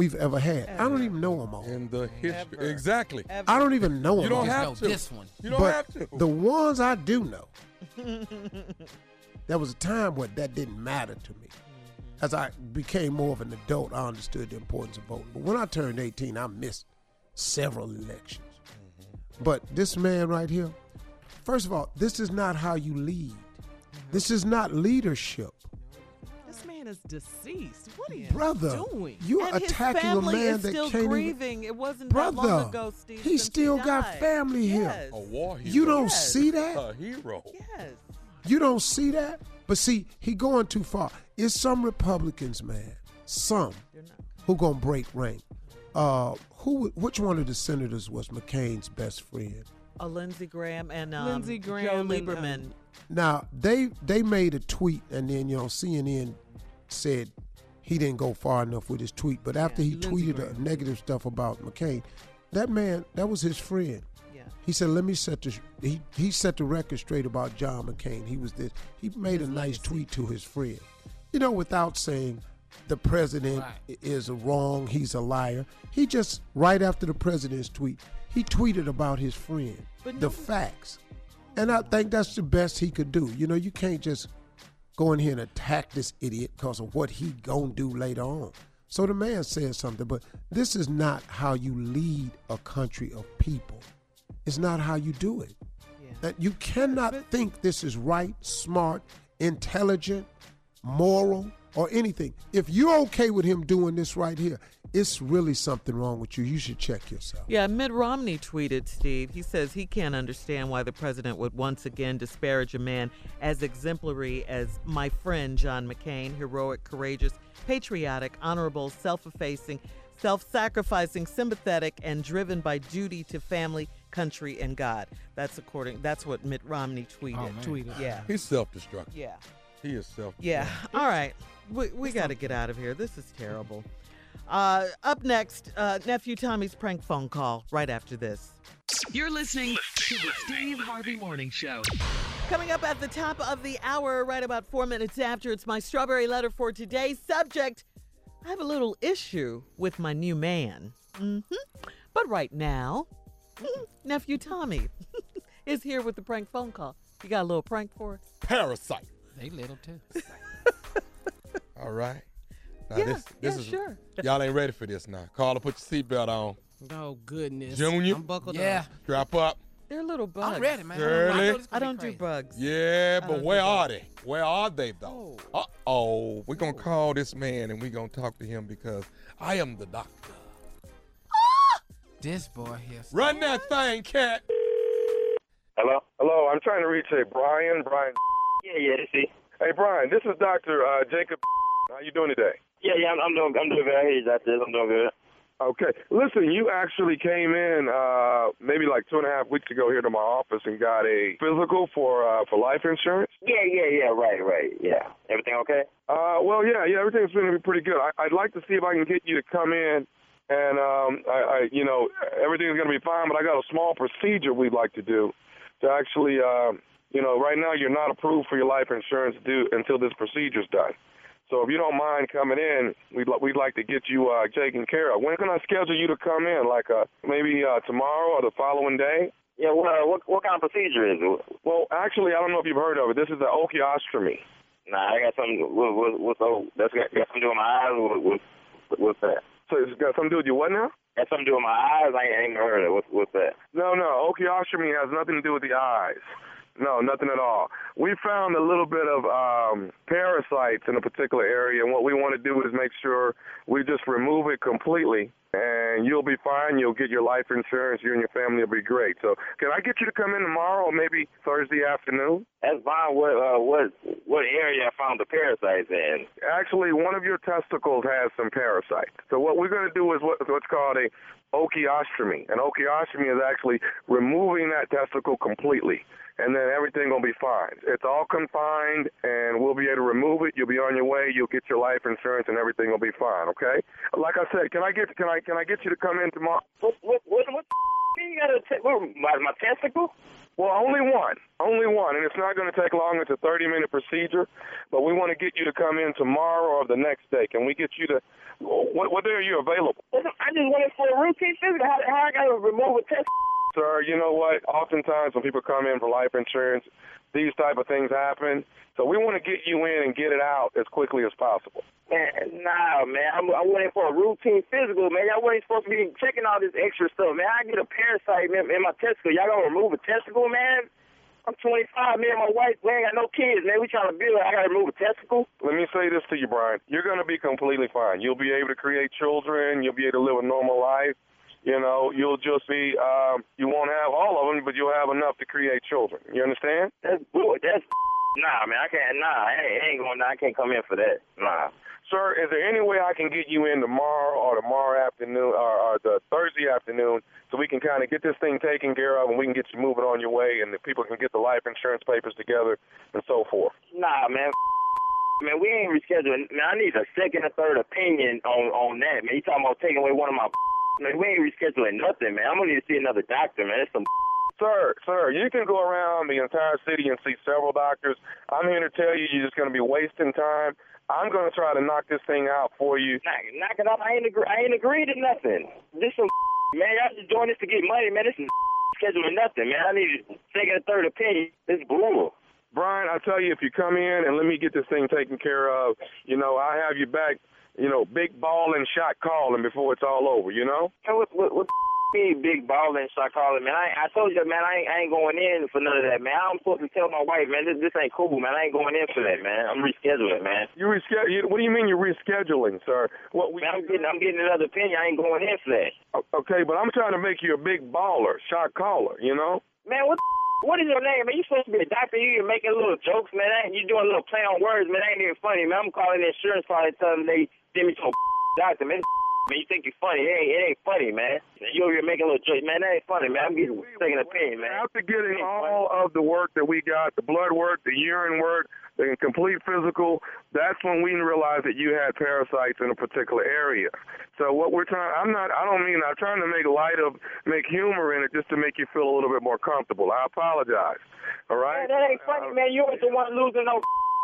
we've ever had. I don't even know them all. In the history. Exactly. I don't even know him You don't all. have to. this one. You don't but have to. the ones I do know, there was a time where that didn't matter to me. As I became more of an adult, I understood the importance of voting. But when I turned 18, I missed several elections. Mm-hmm. But this man right here, first of all, this is not how you lead. This is not leadership. This man is deceased. What are you Brother, doing? you and his attacking a family man is that still can't even- grieving. It wasn't Brother, that long ago, Steve. he since still got died. family here. A war hero. You don't Yes. see that? A hero. Yes. You don't see that? But see, he going too far. It's some Republicans, man. Some who gonna break rank. Uh, who? Which one of the senators was McCain's best friend? Uh, Lindsey Graham and um, Lindsey Joe Graham and, Lieberman. um, Now they they made a tweet, and then you know CNN said he didn't go far enough with his tweet. But after he Lindsey tweeted a negative stuff about McCain, that man that was his friend. Yeah. He said, "Let me set the he he set the record straight about John McCain. He was this. He made a nice tweet to his friend, you know, without saying the president Right. is wrong. He's a liar. He just right after the president's tweet, he tweeted about his friend, But the no- facts, and I think that's the best he could do. You know, you can't just go in here and attack this idiot because of what he gonna do later on. So the man said something, but this is not how you lead a country of people. It's not how you do it. That you cannot think this is right, smart, intelligent, moral, or anything. If you're okay with him doing this right here, it's really something wrong with you. You should check yourself. Yeah, Mitt Romney tweeted, Steve. He says he can't understand why the president would once again disparage a man as exemplary as my friend John McCain, heroic, courageous, patriotic, honorable, self effacing, self sacrificing, sympathetic, and driven by duty to family, country, and God. That's according that's what Mitt Romney tweeted. Oh, tweeted. Yeah. He's self-destructive. Yeah. He is self. Yeah. All right. We, we got to get out of here. This is terrible. Uh, up next, uh, nephew Tommy's prank phone call right after this. You're listening to the Steve Harvey Morning Show. Coming up at the top of the hour, right about four minutes after, it's my strawberry letter for today. Subject I have a little issue with my new man. hmm But right now, nephew Tommy is here with the prank phone call. You got a little prank for us? Parasite. They little too. All right. Now Yeah, this this yeah, is sure. y'all ain't ready for this now. Carla, put your seatbelt on. Oh goodness. Junior, I'm buckled Yeah. up. strap up. They're little bugs. I'm ready, man. Shirley. this I don't be do bugs. Yeah, but where are that. they? Where are they though? Uh oh. We're gonna call this man and we're gonna talk to him because I am the doctor. Ah! This boy here. Run that thing, cat. Hello? Hello, I'm trying to reach a Brian. Brian. Yeah, yeah, this is. Hey, Brian, this is Dr. Uh, Jacob. How you doing today? Yeah, yeah, I'm, I'm doing, I'm doing good. I hear you out. I'm doing good. Okay. Listen, you actually came in uh, maybe like two and a half weeks ago here to my office and got a physical for uh, for life insurance. Yeah, yeah, yeah. Right, right. Yeah. Everything okay? Uh, well, yeah, yeah, everything's going to be pretty good. I, I'd like to see if I can get you to come in, and um, I, I, you know, everything's going to be fine. But I got a small procedure we'd like to do to actually, um, you know, right now you're not approved for your life insurance due until this procedure's done. So if you don't mind coming in, we'd li- we'd like to get you uh, taken care of. When can I schedule you to come in? Like uh, maybe uh, tomorrow or the following day? Yeah. What, uh, what, what kind of procedure is it? Well, actually, I don't know if you've heard of it. This is the osteostomy. Nah, I got something. What, what, what's oh, that's got, got something to do with my eyes. What, what, what's that? So it's got something to do with your what now? Got something to do with my eyes. I ain't, I ain't heard of it. What's, what's that? No, no. Osteostomy has nothing to do with the eyes. No, nothing at all. We found a little bit of um, parasites in a particular area, and what we want to do is make sure we just remove it completely, and you'll be fine. You'll get your life insurance. You and your family will be great. So, can I get you to come in tomorrow, or maybe Thursday afternoon? That's fine. What, uh, what, what area I found the parasites in? Actually, one of your testicles has some parasites. So what we're going to do is what, what's called a ocheostomy. And ocheostomy is actually removing that testicle completely, and then everything will be fine. It's all confined, and we'll be able to remove it. You'll be on your way. You'll get your life insurance, and everything will be fine. Okay? Like I said, can I get can I can I get you to come in tomorrow? What, what, what, what the you got to take? What, my, my testicle? Well, only one. Only one. And it's not going to take long. It's a 30 minute procedure. But we want to get you to come in tomorrow or the next day. Can we get you to. What, what day are you available? I just went in for a routine physical. How, how I got to remove a testicle? Sir, you know what? Oftentimes when people come in for life insurance, these type of things happen. So we want to get you in and get it out as quickly as possible. Man, nah, man. I'm, I went in for a routine physical, man. Y'all wasn't supposed to be checking all this extra stuff, man. I get a parasite in, in my testicle. Y'all gonna remove a testicle, man? I'm 25, man. and my wife, we ain't got no kids, man. We trying to build. I gotta remove a testicle. Let me say this to you, Brian. You're going to be completely fine. You'll be able to create children. You'll be able to live a normal life. You know, you'll just be, um, you won't have all of them, but you'll have enough to create children. You understand? That's bull. That's nah, man. I can't. Nah, I ain't, going. I can't come in for that. Nah. Sir, is there any way I can get you in tomorrow or tomorrow afternoon or, or the Thursday afternoon so we can kind of get this thing taken care of and we can get you moving on your way and the people can get the life insurance papers together and so forth? Nah, man. Man, we ain't rescheduling. Man, I need a second or third opinion on on that, man. You talking about taking away one of my man? We ain't rescheduling nothing, man. I'm gonna need to see another doctor, man. It's some Sir, sir, you can go around the entire city and see several doctors. I'm here to tell you you're just going to be wasting time. I'm going to try to knock this thing out for you. knock, knock it off. I ain't agree. I ain't agreed to nothing. This some man. Y'all just doing this to get money, man. This is scheduling nothing, man. I need a second or third opinion. This is brutal. Brian, I tell you, if you come in and let me get this thing taken care of, you know, I have you back, you know, big ball and shot calling before it's all over, you know? What, what, what me big ball and shot calling, man. I I told you, man, I ain't, I ain't going in for none of that, man. I'm supposed to tell my wife, man, this, this ain't cool, man. I ain't going in for that, man. I'm rescheduling, man. You reschedule? What do you mean you're rescheduling, sir? What we? Man, I'm getting, I'm getting another opinion. I ain't going in for that. Okay, but I'm trying to make you a big baller, shot caller. You know? Man, what? What is your name, man? You supposed to be a doctor. You're making little jokes, man. That, you doing little play on words, man. That ain't even funny, man. I'm calling the insurance probably telling them they send me to a doctor, man. Man, you think you're funny? It ain't, it ain't funny, man. You over here making a little jokes, man. That ain't funny, man. I'm getting second opinion, man. After getting all of the work that we got, the blood work, the urine work, the complete physical, that's when we realized that you had parasites in a particular area. So what we're trying, I'm not, I don't mean, I'm trying to make light of, make humor in it just to make you feel a little bit more comfortable. I apologize. All right? Man, that ain't funny, man. You ain't the one losing no.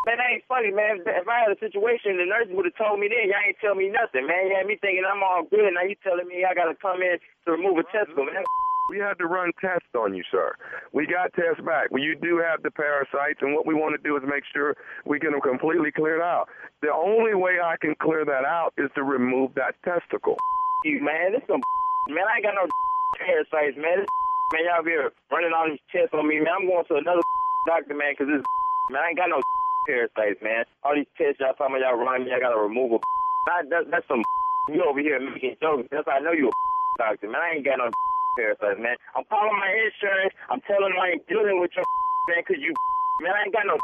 Man, that ain't funny, man. If I had a situation, the nurse would have told me then. Y'all ain't tell me nothing, man. You had me thinking I'm all good. Now you telling me I gotta come in to remove a testicle, man. We had to run tests on you, sir. We got tests back. Well, you do have the parasites, and what we want to do is make sure we get them completely cleared out. The only way I can clear that out is to remove that testicle. You, man, this some man. I ain't got no parasites, man. This man, y'all be here running all these tests on me, man. I'm going to another doctor, man, 'cause this man, I ain't got no parasites, man. All these tests y'all talking about y'all running me, I gotta remove a. That, that, that's some you over here making jokes. That's how I know you a doctor, man. I ain't got no parasites, man. I'm calling my insurance. I'm telling them I ain't dealing with your man, 'cause you man, I ain't got no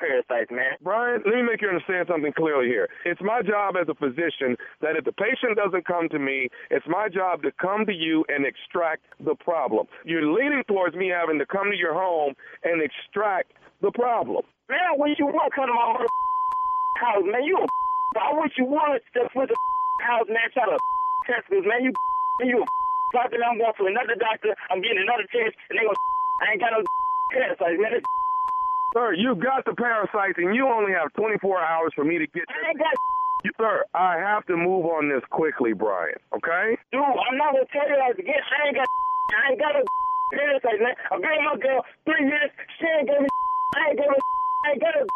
parasites, man. Brian, let me make you understand something clearly here. It's my job as a physician that if the patient doesn't come to me, it's my job to come to you and extract the problem. You're leaning towards me having to come to your home and extract the problem. Man, what you want come to my mother house, man? You a I wish you wanted to put the house, man, try to test this, man. You you a doctor. I'm going to another doctor. I'm getting another test, and they go, I ain't got no parasites, man. Sir, you got the parasites and you only have 24 hours for me to get I ain't got you. Sir, I have to move on this quickly, Brian, okay? dude. I'm not gonna tell you that again. I ain't got I ain't got no parasites, man. I've been with my girl three years. She ain't gave me. I ain't gave me. I got no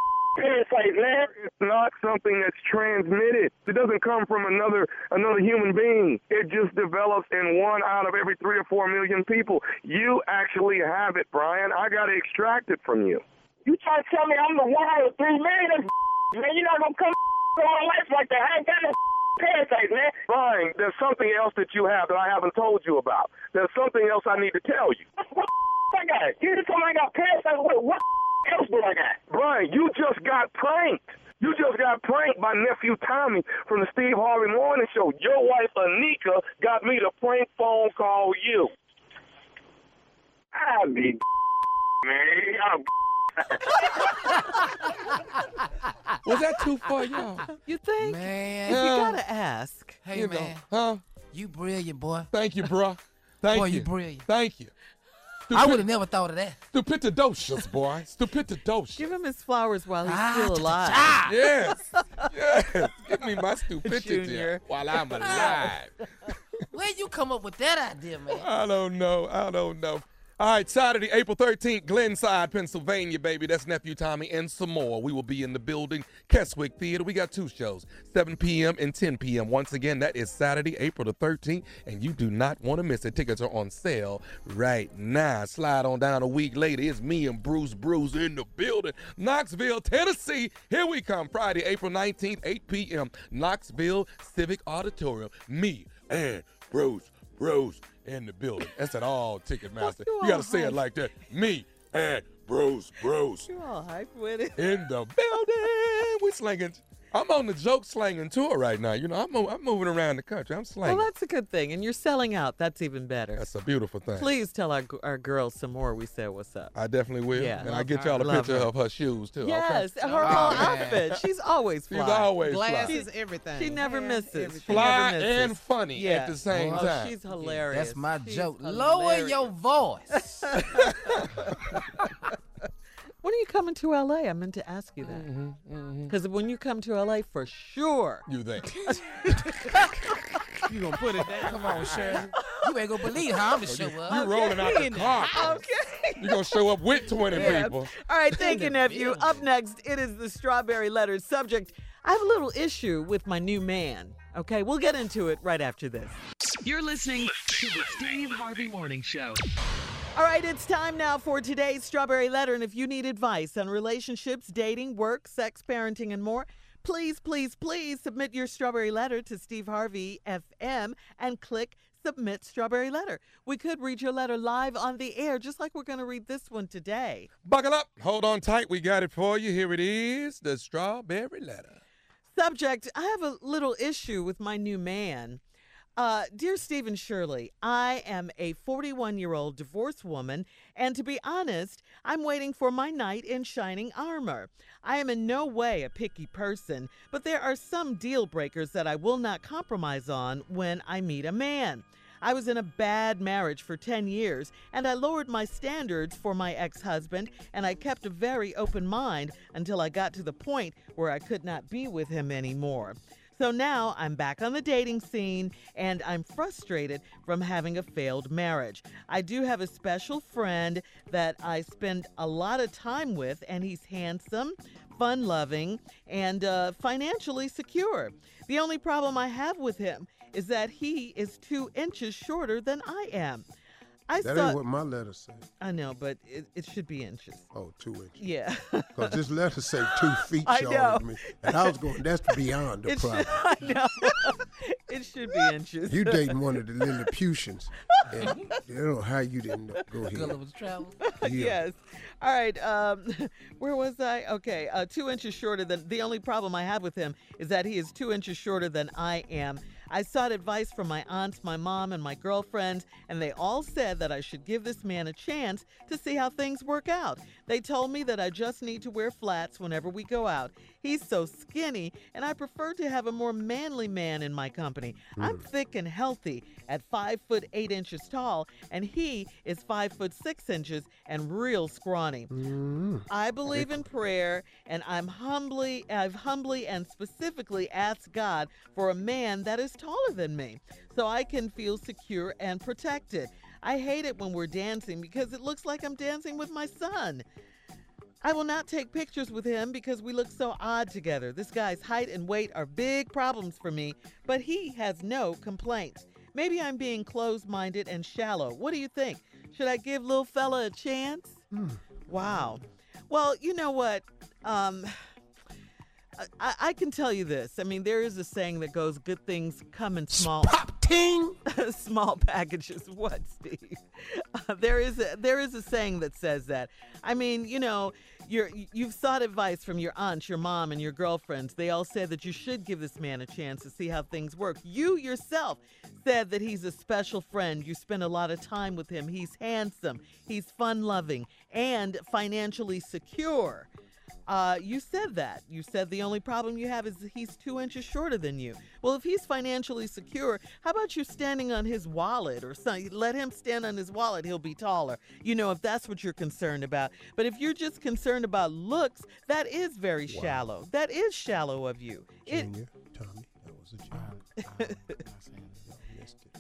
parasites, man. It's not something that's transmitted. It doesn't come from another another human being. It just develops in one out of every three or four million people. You actually have it, Brian. I got to extract it from you. You try to tell me I'm the one out of three million? That's man. You're not gonna come to my life like that. I ain't got no parasites, man. Brian, there's something else that you have that I haven't told you about. There's something else I need to tell you. What I got? You just told me I got parasites. What, what else do I got? Brian, you just got pranked. You just got pranked by nephew Tommy from the Steve Harvey Morning Show. Your wife Anika got me to prank phone call you. I be man. I'm Was that too far, y'all? You think? Man. You Yeah. gotta ask. Hey, You know, man. huh? You brilliant, boy. Thank you, bruh. Thank Boy, you. you brilliant. Thank you. I would have never thought of that. Stupidocious, boy. Stupidocious. Give him his flowers while he's Ah, still alive. cha-cha-cha. Yes. yes. Give me my stupidity Junior. while I'm alive. Where you come up with that idea, man? I don't know. I don't know. All right, Saturday, April 13th, Glenside, Pennsylvania, baby. That's Nephew Tommy and some more. We will be in the building, Keswick Theater. We got two shows, 7 p.m. and 10 p.m. Once again, that is Saturday, April the 13th, and you do not want to miss it. Tickets are on sale right now. Slide on down a week later. It's me and Bruce Bruce in the building, Knoxville, Tennessee. Here we come, Friday, April 19th, 8 p.m., Knoxville Civic Auditorium. Me and Bruce Bruce in the building. That's at all Ticketmaster. You You gotta say it like that. Me and Bruce Bruce You all hype with it. in the building. We slinging. I'm on the joke slanging tour right now. You know, I'm, I'm moving around the country. I'm slanging. Well, that's a good thing, and you're selling out. That's even better. That's a beautiful thing. Please tell our our girls some more. We said what's up. I definitely will. Yeah. And I get y'all a Love picture her. of her shoes too. Yes, Okay? her Oh, whole man. outfit. She's always fly. She's always Glasses, fly. everything. She never Hair, misses. everything. Fly never misses. and funny yeah. at the same oh, time. She's hilarious. That's my She's joke. Lower your voice. When are you coming to LA? I meant to ask you that. Mm-hmm, Because when you come to LA, for sure. You think? You gonna put it down? Come on, Shirley. You ain't gonna believe how I'm gonna show up. You up. rolling out the car. Okay. You gonna show up with 20 Yeah. people. All right, thank you, nephew. Up next, it is the strawberry letter subject. I have a little issue with my new man. Okay, we'll get into it right after this. You're listening to the Steve Harvey Morning Show. All right, it's time now for today's Strawberry Letter. And if you need advice on relationships, dating, work, sex, parenting, and more, please, please, please submit your Strawberry Letter to Steve Harvey FM and click Submit Strawberry Letter. We could read your letter live on the air, just like we're going to read this one today. Buckle up. Hold on tight. We got it for you. Here it is the Strawberry Letter. Subject I have a little issue with my new man. Uh, dear Stephen Shirley, I am a 41 year old divorced woman, and to be honest, I'm waiting for my knight in shining armor. I am in no way a picky person, but there are some deal breakers that I will not compromise on when I meet a man. I was in a bad marriage for 10 years, and I lowered my standards for my ex husband, and I kept a very open mind until I got to the point where I could not be with him anymore. So now I'm back on the dating scene and I'm frustrated from having a failed marriage. I do have a special friend that I spend a lot of time with, and he's handsome, fun loving, and uh, financially secure. The only problem I have with him is that he is two inches shorter than I am. I that thought, ain't what my letter said. I know, but it, it should be inches. Oh, two inches. Yeah. Because this letter say two feet I shorter know. than me. And I was going, that's beyond the It problem. should, I know. it should be inches. You dating one of the Lilliputians. And I don't know how you didn't know. Go ahead. Gulliver's Travel. Yeah. yes. All right. Um, where was I? Okay. Uh, two inches shorter than the only problem I have with him is that he is two inches shorter than I am. I sought advice from my aunt, my mom, and my girlfriend, and they all said that I should give this man a chance to see how things work out. They told me that I just need to wear flats whenever we go out. He's so skinny, and I prefer to have a more manly man in my company. I'm hmm. thick and healthy at five foot eight inches tall, and he is five foot six inches and real scrawny. Mm. I believe in prayer, and I'm humbly, I've humbly and specifically asked God for a man that is taller than me, so I can feel secure and protected. I hate it when we're dancing because it looks like I'm dancing with my son. I will not take pictures with him because we look so odd together. This guy's height and weight are big problems for me, but he has no complaints. Maybe I'm being closed minded and shallow. What do you think? Should I give little fella a chance? Wow. Well, you know what? Um, I, I can tell you this. I mean, there is a saying that goes, "Good things come in small small packages." What, Steve? Uh, there is a there is a saying that says that. I mean, you know, you're you've sought advice from your aunts, your mom, and your girlfriends. They all said that you should give this man a chance to see how things work. You yourself said that he's a special friend. You spend a lot of time with him. He's handsome. He's fun loving and financially secure. Uh, you said that. You said the only problem you have is he's two inches shorter than you. Well, if he's financially secure, how about you standing on his wallet or something? Let him stand on his wallet, he'll be taller. You know, if that's what you're concerned about. But if you're just concerned about looks, that is very shallow. That is shallow of you. It, Junior, Tommy, that was a joke.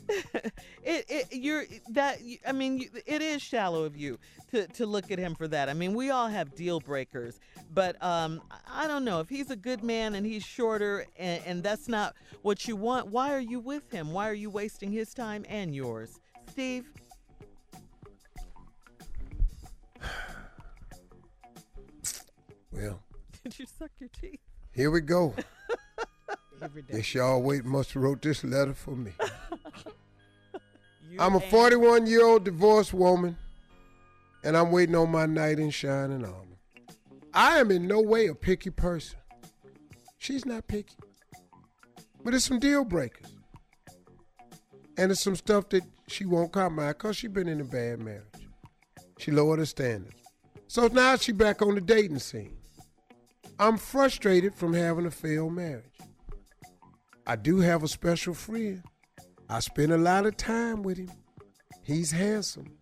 it, it you're that I mean you- it is shallow of you to to look at him for that. I mean we all have deal breakers, but um I don't know if he's a good man and he's shorter and, and that's not what you want. Why are you with him? Why are you wasting his time and yours, Steve? Well, Did you suck your teeth? here we go. Every day. Y'all wait must have wrote this letter for me. I'm a 41 year old divorced woman, and I'm waiting on my knight in shining armor. I am in no way a picky person. She's not picky. But it's some deal breakers. And it's some stuff that she won't compromise because she's been in a bad marriage. She lowered her standards. So now she back on the dating scene. I'm frustrated from having a failed marriage. I do have a special friend. I spend a lot of time with him. He's handsome.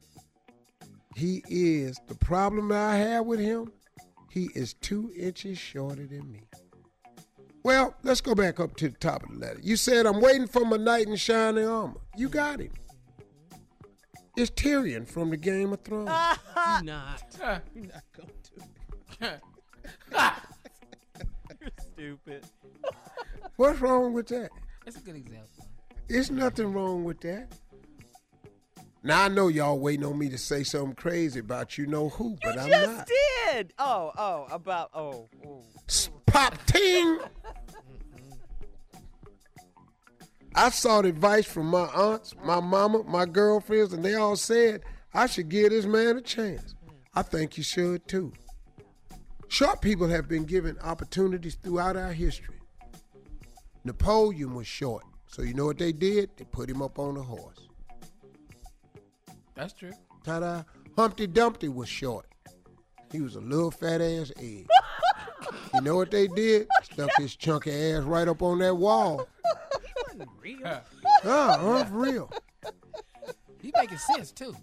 He is. The problem that I have with him, he is two inches shorter than me. Well, let's go back up to the top of the letter. You said, I'm waiting for my knight in shining armor. You got him. It's Tyrion from the Game of Thrones. You're not. You're not going to. You're stupid. What's wrong with that? It's a good example. There's nothing wrong with that. Now I know y'all waiting on me to say something crazy about you know who, but I'm Just not. did. Oh, oh, about oh. oh. Pop ting. I sought advice from my aunts, my mama, my girlfriends, and they all said I should give this man a chance. I think you should too. Short people have been given opportunities throughout our history. Napoleon was short, so you know what they did? They put him up on a horse. That's true. Ta-da! Humpty Dumpty was short. He was a little fat ass egg. you know what they did? Stuck his chunky ass right up on that wall. Ah, huh, for real. He making sense too.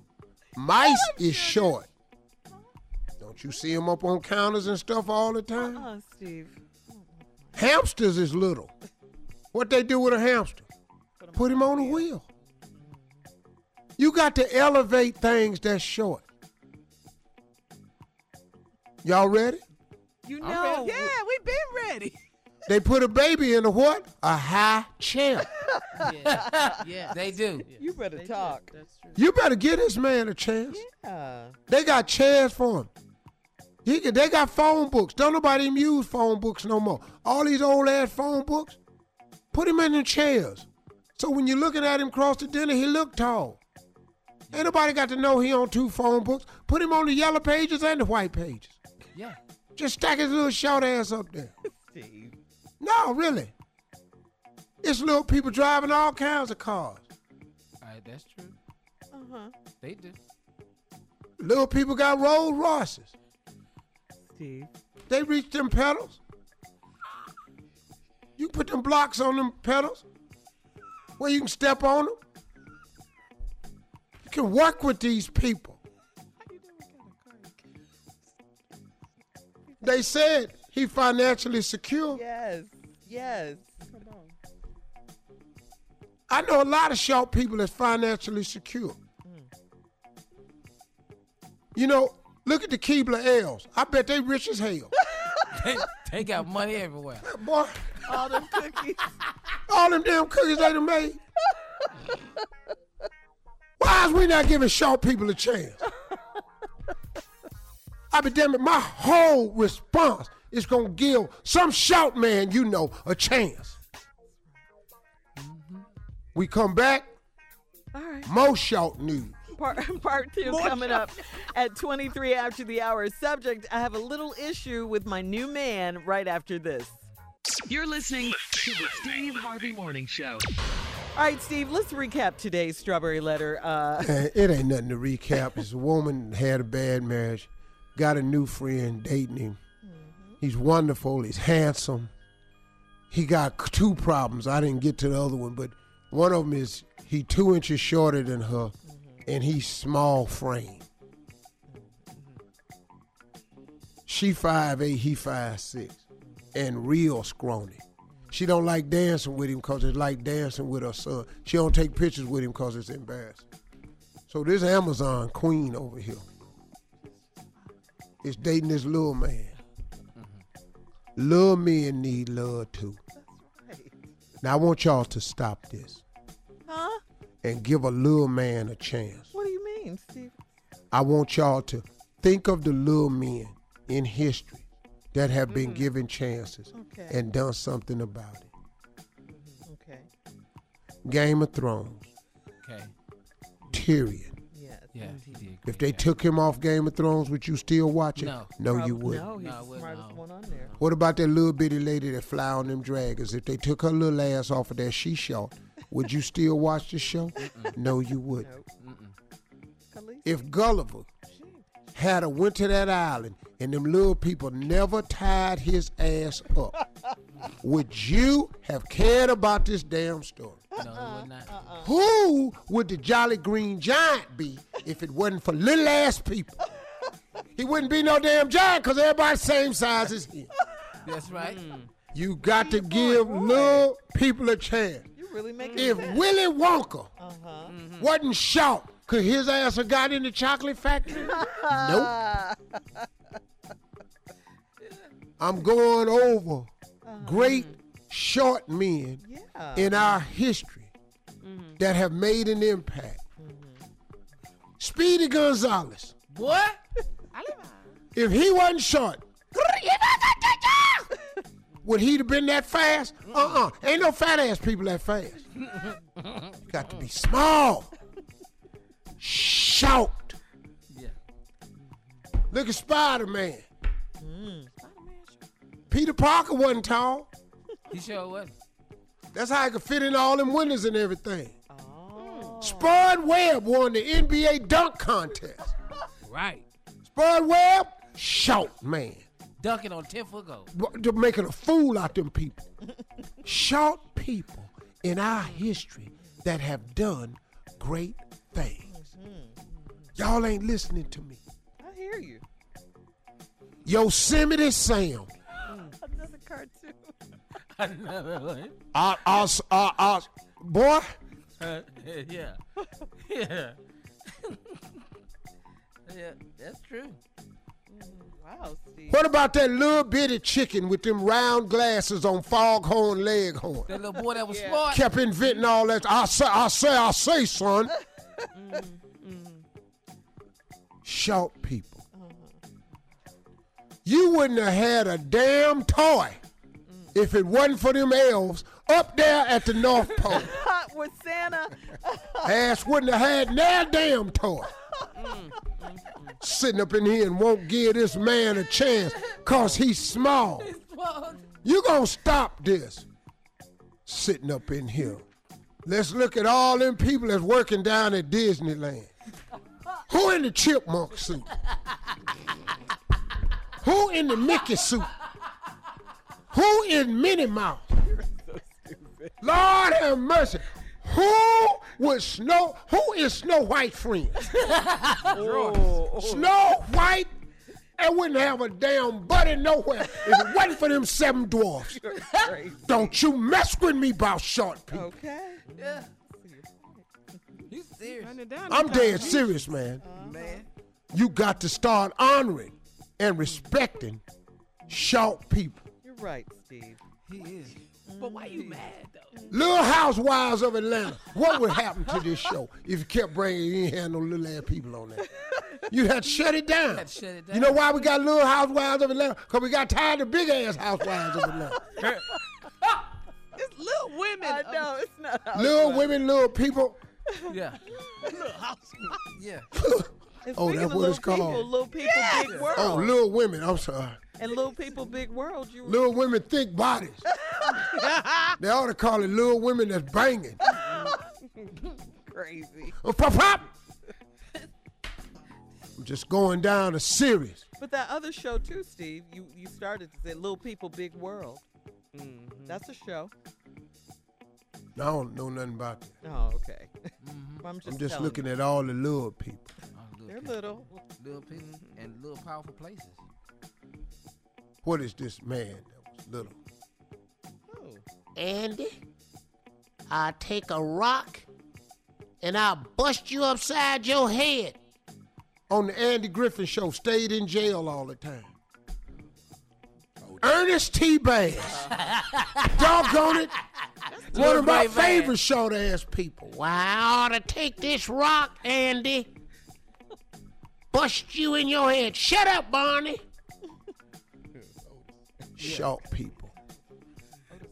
Mice is short. Don't you see him up on counters and stuff all the time? Uh, Steve. Hamsters is little. What they do with a hamster? Put him on a wheel. You got to elevate things that's short. Y'all ready? You know. ready. Yeah, we been ready. They put a baby in a what? A high chair. Yeah, yeah. They do. You better talk. That's true. You better give this man a chance. Yeah. They got chairs for him. He can, they got phone books. Don't nobody even use phone books no more. All these old ass phone books, put him in the chairs. So when you're looking at him across the dinner, he look tall. Ain't nobody got to know he on two phone books. Put him on the yellow pages and the white pages. Yeah. Just stack his little short ass up there. Steve. No, really. It's little people driving all kinds of cars. All right, that's true. Uh huh. They do. Little people got Rolls Royces. Steve. They reach them pedals. You can put them blocks on them pedals where you can step on them. You can work with these people. They said he financially secure. Yes. Yes. Come on. I know a lot of short people that's financially secure. You know, look at the Keebler L's. I bet they rich as hell. They, they got money everywhere. Boy, All them cookies. all them damn cookies they done made. Why is we not giving short people a chance? I be damn it, my whole response is gonna give some short man you know a chance. Mm-hmm. We come back, All right. more short news. Part, part two coming up at 23 after the hour. Subject I have a little issue with my new man right after this. You're listening to the Steve Harvey Morning Show. All right, Steve, let's recap today's strawberry letter. Uh, Man, it ain't nothing to recap. This woman had a bad marriage, got a new friend dating him. He's wonderful. He's handsome. He got two problems. I didn't get to the other one, but one of them is he two inches shorter than her, and he's small frame. She five eight, he five six, and real scrawny. She don't like dancing with him because it's like dancing with her son. She don't take pictures with him because it's embarrassing. So this Amazon queen over here is dating this little man. Little men need love too. Now I want y'all to stop this huh? And give a little man a chance. What do you mean, Steve? I want y'all to think of the little men in history that have been mm. given chances Okay. and done something about it. Mm-hmm. Okay. Game of Thrones, Okay. Tyrion. Yes. Yeah. If they took him off Game of Thrones, would you still watch it? No. No, you wouldn't. No, he's No, the wouldn't, smartest no. one on there. What about that little bitty lady that fly on them dragons? If they took her little ass off of that she shot, would you still watch the show? No, you wouldn't. Khaleesi. If Gulliver had a went to that island and them little people never tied his ass up, would you have cared about this damn story? No, it would not. Uh-uh. Uh-uh. Who would the Jolly Green Giant be if it wasn't for little ass people? He wouldn't be no damn giant because everybody's same size as him. That's right. Mm. You got to give little people a chance. You really make If Willy Wonka Uh-huh. wasn't short, could his ass have got in the chocolate factory? nope. I'm going over great short men Yeah. in our history that have made an impact. Speedy Gonzales. What? If he wasn't short, would he have been that fast? Uh-uh. Ain't no fat ass people that fast. you Got to be small. Shout. Yeah. Look at Spider-Man. Mm. Peter Parker wasn't tall. He sure wasn't. That's how I could fit in all them windows and everything. Oh. Spud Webb won the NBA dunk contest. Right. Spud Webb, shout man. Dunking on 10 foot goal. They're making a fool out them people. Short people in our history that have done great things. Y'all ain't listening to me. I hear you. Yosemite Sam. Another cartoon. Another one. Uh, uh, uh, uh, boy, Uh, yeah. Yeah. yeah, that's true. Wow, Steve. what about that little bitty chicken with them round glasses on foghorn leghorn? That little boy that was smart. Kept inventing all that. I say, I say, I say, son. Mm, mm. Short people. You wouldn't have had a damn toy mm. if it wasn't for them elves up there at the North Pole. Hot with Santa. Ass wouldn't have had their damn toy. Sitting up in here and won't give this man a chance cause he's small. You gonna stop this. Sitting up in here. Let's look at all them people that's working down at Disneyland. Who in the chipmunk suit? Who in the Mickey suit? Who in Minnie Mouse? Lord have mercy. Who was Snow? Who is Snow White friend? Snow White and wouldn't have a damn buddy nowhere if it wasn't for them seven dwarfs. Don't you mess with me about short people. Okay. Yeah. You serious? I'm dead serious, man. Uh-huh. Man. You got to start honoring and respecting short people. You're right, Steve. He is. But why you mad though? Little Housewives of Atlanta. What would happen to this show if you kept bringing you ain't had no little ass people on there? You had to shut it down. Had to shut it down. You know why we got Little Housewives of Atlanta? Because we got tired of big ass Housewives of Atlanta. It's little women. I know it's not. little women, little people. Yeah. Little housewives. Yeah. Oh, speaking that's what it's little people, called. Little people, big world. Oh, little women. I'm sorry. And little people, big world. You Little women, thick bodies. they ought to call it little women that's banging. crazy. Oh, pop, pop. I'm just going down a series. But that other show too, Steve. You you started to say little people, big world. Mm-hmm. That's a show. I don't know nothing about that. Oh, okay. Mm-hmm. I'm just, I'm just looking you. at all the little people. They're little. Little people and little powerful places. What is this man that was little? Oh. Andy, I'll take a rock and I'll bust you upside your head. On the Andy Griffith show, stayed in jail all the time. Oh, Ernest T. Bass. Doggone it. One of my favorite short ass people. Well, I ought to take this rock, Andy. Bust you in your head. Shut up, Barney. Short people.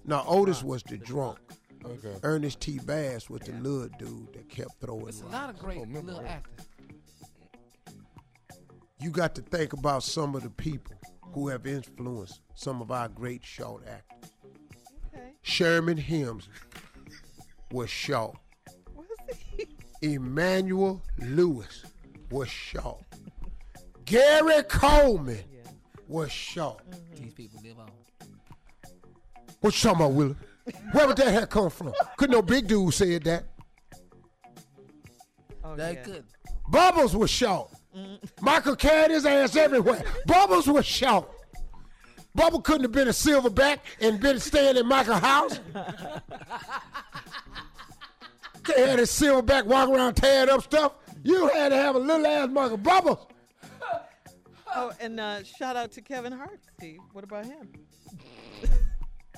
Now, Otis was the drunk. Okay. Ernest T. Bass was the little dude that kept throwing It's a rocks. lot of great oh, little actors. You got to think about some of the people who have influenced some of our great short actors. Sherman Hemsley was short. Emmanuel Lewis was short. Gary Coleman was short. Mm-hmm. These people live on. What you talking about, Willie? Where would that have come from? Couldn't no big dude said that. Oh, they could. Bubbles was short. Mm. Michael carried his ass everywhere. Bubbles was short. Bubble couldn't have been a silverback and been staying in Michael's house. They had a silverback walking around tearing up stuff. You had to have a little ass Michael Bubbles. Oh, and uh, shout out to Kevin Hart, Steve. What about him? I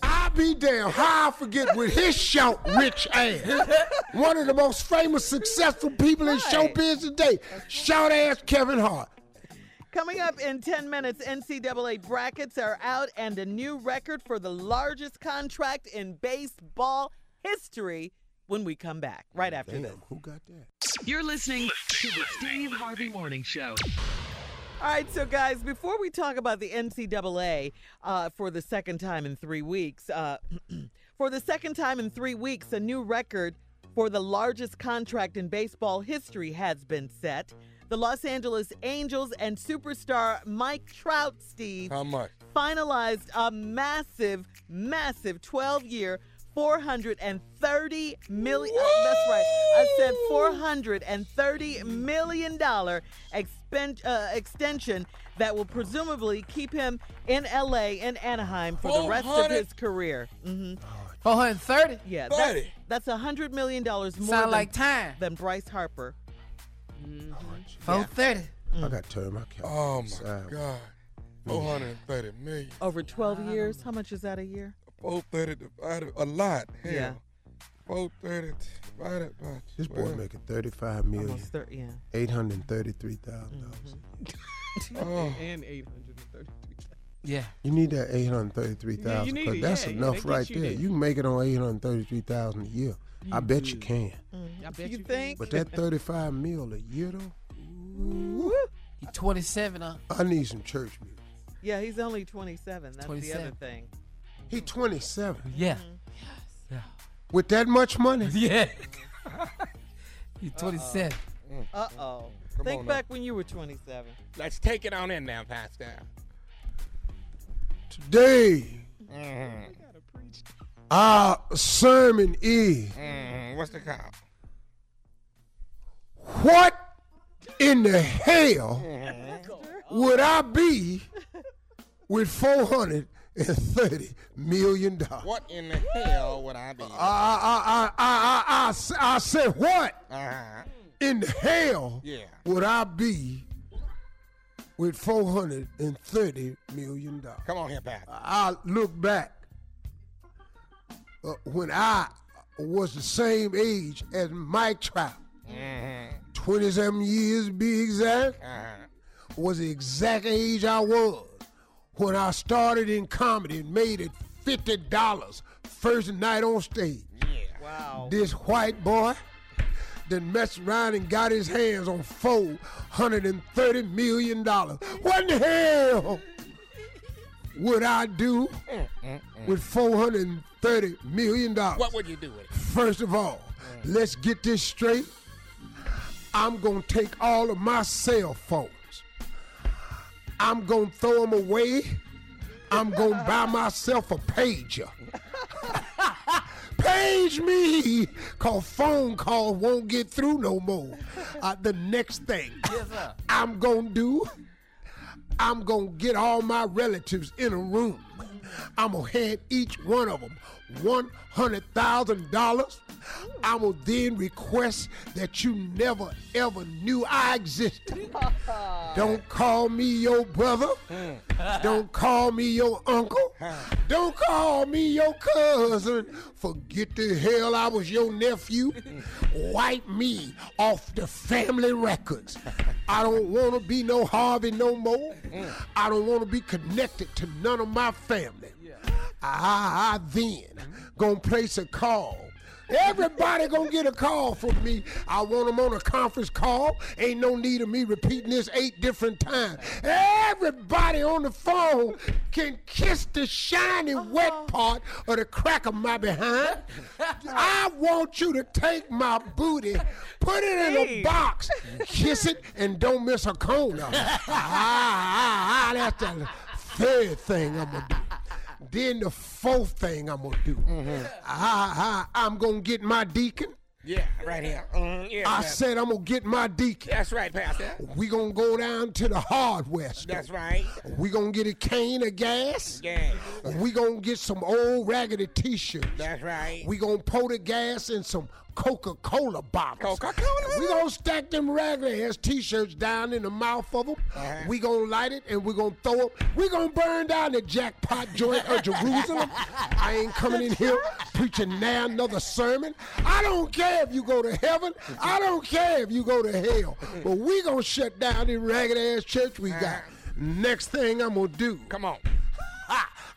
I be damn how I forget with his shout rich ass. One of the most famous, successful people in showbiz today. Short ass Kevin Hart. Coming up in 10 minutes, NCAA brackets are out and a new record for the largest contract in baseball history when we come back, right after this. Who got that? You're listening to the Steve Harvey Morning Show. All right, so guys, before we talk about the NCAA uh, for the second time in three weeks, uh, for the second time in three weeks, a new record for the largest contract in baseball history has been set. The Los Angeles Angels and superstar Mike Trout, Steve, How much? finalized a massive, massive 12 year, 430 million. uh, that's right. I said 430 million dollar expen- uh, extension that will presumably keep him in LA and Anaheim for the rest of 400? his career. hmm 430? Yeah, that's, 30. that's a hundred million dollars more Sound than, like time. than Bryce Harper. 430. I got to turn my camera. Oh my Side. God. 430 million. Over 12 years, how much is that a year? 430 divided a lot. Hell. Yeah. 430 divided by This boy 12. making thirty-five million. Almost thir- yeah. Eight hundred thirty-three thousand Mm-hmm. dollars. Oh. and 833. Yeah. You need that eight hundred thirty-three Yeah, thousand. you need Cause that's Yeah, yeah, enough they get right you there. there. You can make it on eight hundred thirty-three thousand a year. I bet you can. I bet you, you think? But that thirty-five mil a year though, He 27, huh? I need some church music. Yeah, he's only 27. That's the other thing. He twenty-seven. Yeah. Mm-hmm. With that much money? Yeah. He's 27. Uh oh. Come Think on now. back when you were 27. Let's take it on in now, Pastor. Today, our sermon is Mm, what's the call? what in the hell would I be with four hundred and thirty million dollars? What in the hell would I be? I I I I I I said, what Uh-huh. in the hell Yeah. would I be with four hundred and thirty million dollars? Come on here, Pat. I look back uh, when I was the same age as Mike Trout, Mm-hmm. 27 years be exact, Uh-huh. was the exact age I was when I started in comedy and made it $50 first night on stage. Yeah. Wow. This white boy then messed around and got his hands on $430 million. What in the hell would I do with $430 million? What would you do with it? First of all, mm. let's get this straight. I'm going to take all of my cell phones. I'm going to throw them away. I'm going to buy myself a pager. Page me, cause phone call won't get through no more. Uh, the next thing I'm gonna do, I'm gonna get all my relatives in a room. I'm gonna hand each one of them one hundred thousand dollars. I will then request that you never ever knew I existed. Don't call me your brother. Don't call me your uncle. Don't call me your cousin. Forget the hell I was your nephew. Wipe me off the family records. I don't want to be no Harvey no more. I don't want to be connected to none of my family. I, I then gonna place a call. Everybody gonna get a call from me. I want them on a conference call. Ain't no need of me repeating this eight different times. Everybody on the phone can kiss the shiny wet part of the crack of my behind. I want you to take my booty, put it in a box, kiss it, and don't miss a corner. ah, ah, ah, that's the third thing I'm gonna do. Then the fourth thing I'm gonna do, I, I, I'm gonna get my deacon. Yeah, right here. Mm, yeah, I Pastor. said I'm gonna get my deacon. That's right, Pastor. We gonna go down to the hardware store. That's right. We gonna get a cane of gas. Yeah. We gonna get some old raggedy t-shirts. That's right. We gonna pour the gas in some Coca-Cola bottles. Coca-Cola? We gonna stack them raggedy ass t-shirts down in the mouth of them. Uh-huh. We gonna light it and we gonna throw them. We gonna burn down the jackpot joint of Jerusalem. I ain't coming in here preaching now another sermon. I don't care if you go to heaven. I don't care if you go to hell. But we gonna shut down this ragged ass church we got. Next thing I'm gonna do. Come on.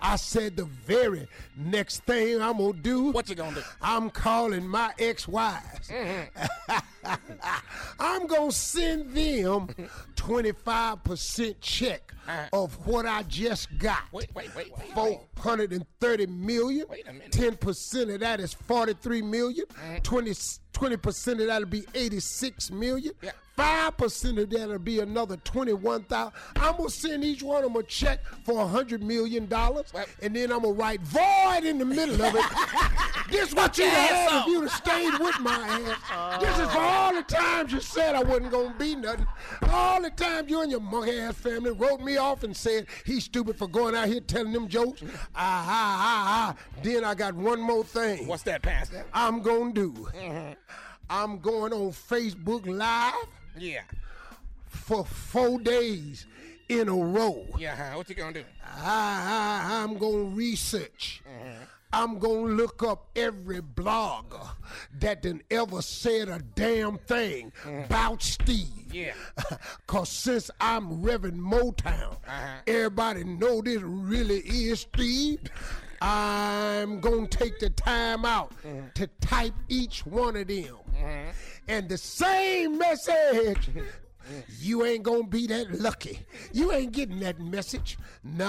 I said the very next thing I'm gonna do. What you gonna do? I'm calling my ex-wives. I'm gonna send them 25% check of what I just got. Uh-huh. Wait, wait, wait, wait. 430 million. Wait a minute. 10% of that is 43 million. Uh-huh. 20 20% of that'll be 86 million. Yeah. 5% of that'll be another 21,000. I'm going to send each one of them a check for $100 million. And then I'm going to write void in the middle of it. this what you'd have had if you'd have stayed with my ass. This is for all the times you said I wasn't going to be nothing. All the times you and your monkey ass family wrote me off and said he's stupid for going out here telling them jokes. Ah, ah, ah, ah. Then I got one more thing. What's that, Pastor? I'm going to do. I'm going on Facebook Live Yeah. for four days in a row. Yeah, huh? what you gonna do? I, I, I'm going to research. Mm-hmm. I'm going to look up every blogger that done ever said a damn thing mm-hmm. about Steve. Yeah. Because since I'm Reverend Motown, uh-huh. everybody know this really is Steve. I'm going to take the time out mm-hmm. to type each one of them. Mm-hmm. And the same message you ain't gonna be that lucky. You ain't getting that message. No.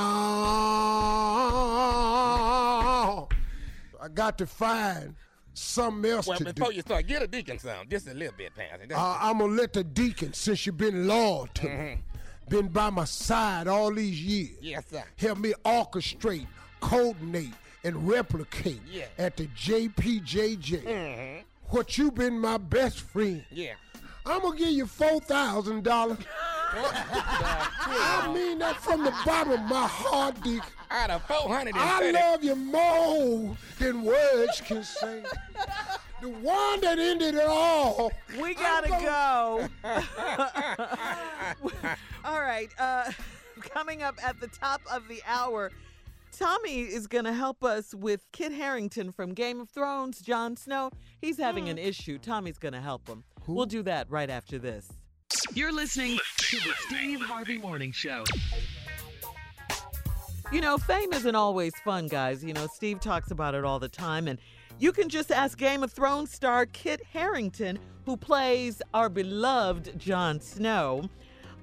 I got to find something else Well, to do. before you start, get a deacon sound just a little bit, Pastor. Uh, I'm gonna let the deacon, since you've been loyal to me, mm-hmm. been by my side all these years, Yes, sir. help me orchestrate, coordinate, and replicate Yeah. at the JPJJ. What you been my best friend. Yeah. I'm gonna give you four thousand dollars. I mean that from the bottom of my heart, Deacon. Out of 430. I love you more than words can say. The one that ended it all. We gotta go. All right. Uh, coming up at the top of the hour, Tommy is going to help us with Kit Harington from Game of Thrones, Jon Snow. He's having an hmm. issue. Tommy's going to help him. We'll do that right after this. You're listening to the Steve Harvey Morning Show. You know, fame isn't always fun, guys. You know, Steve talks about it all the time. And you can just ask Game of Thrones star Kit Harington, who plays our beloved Jon Snow.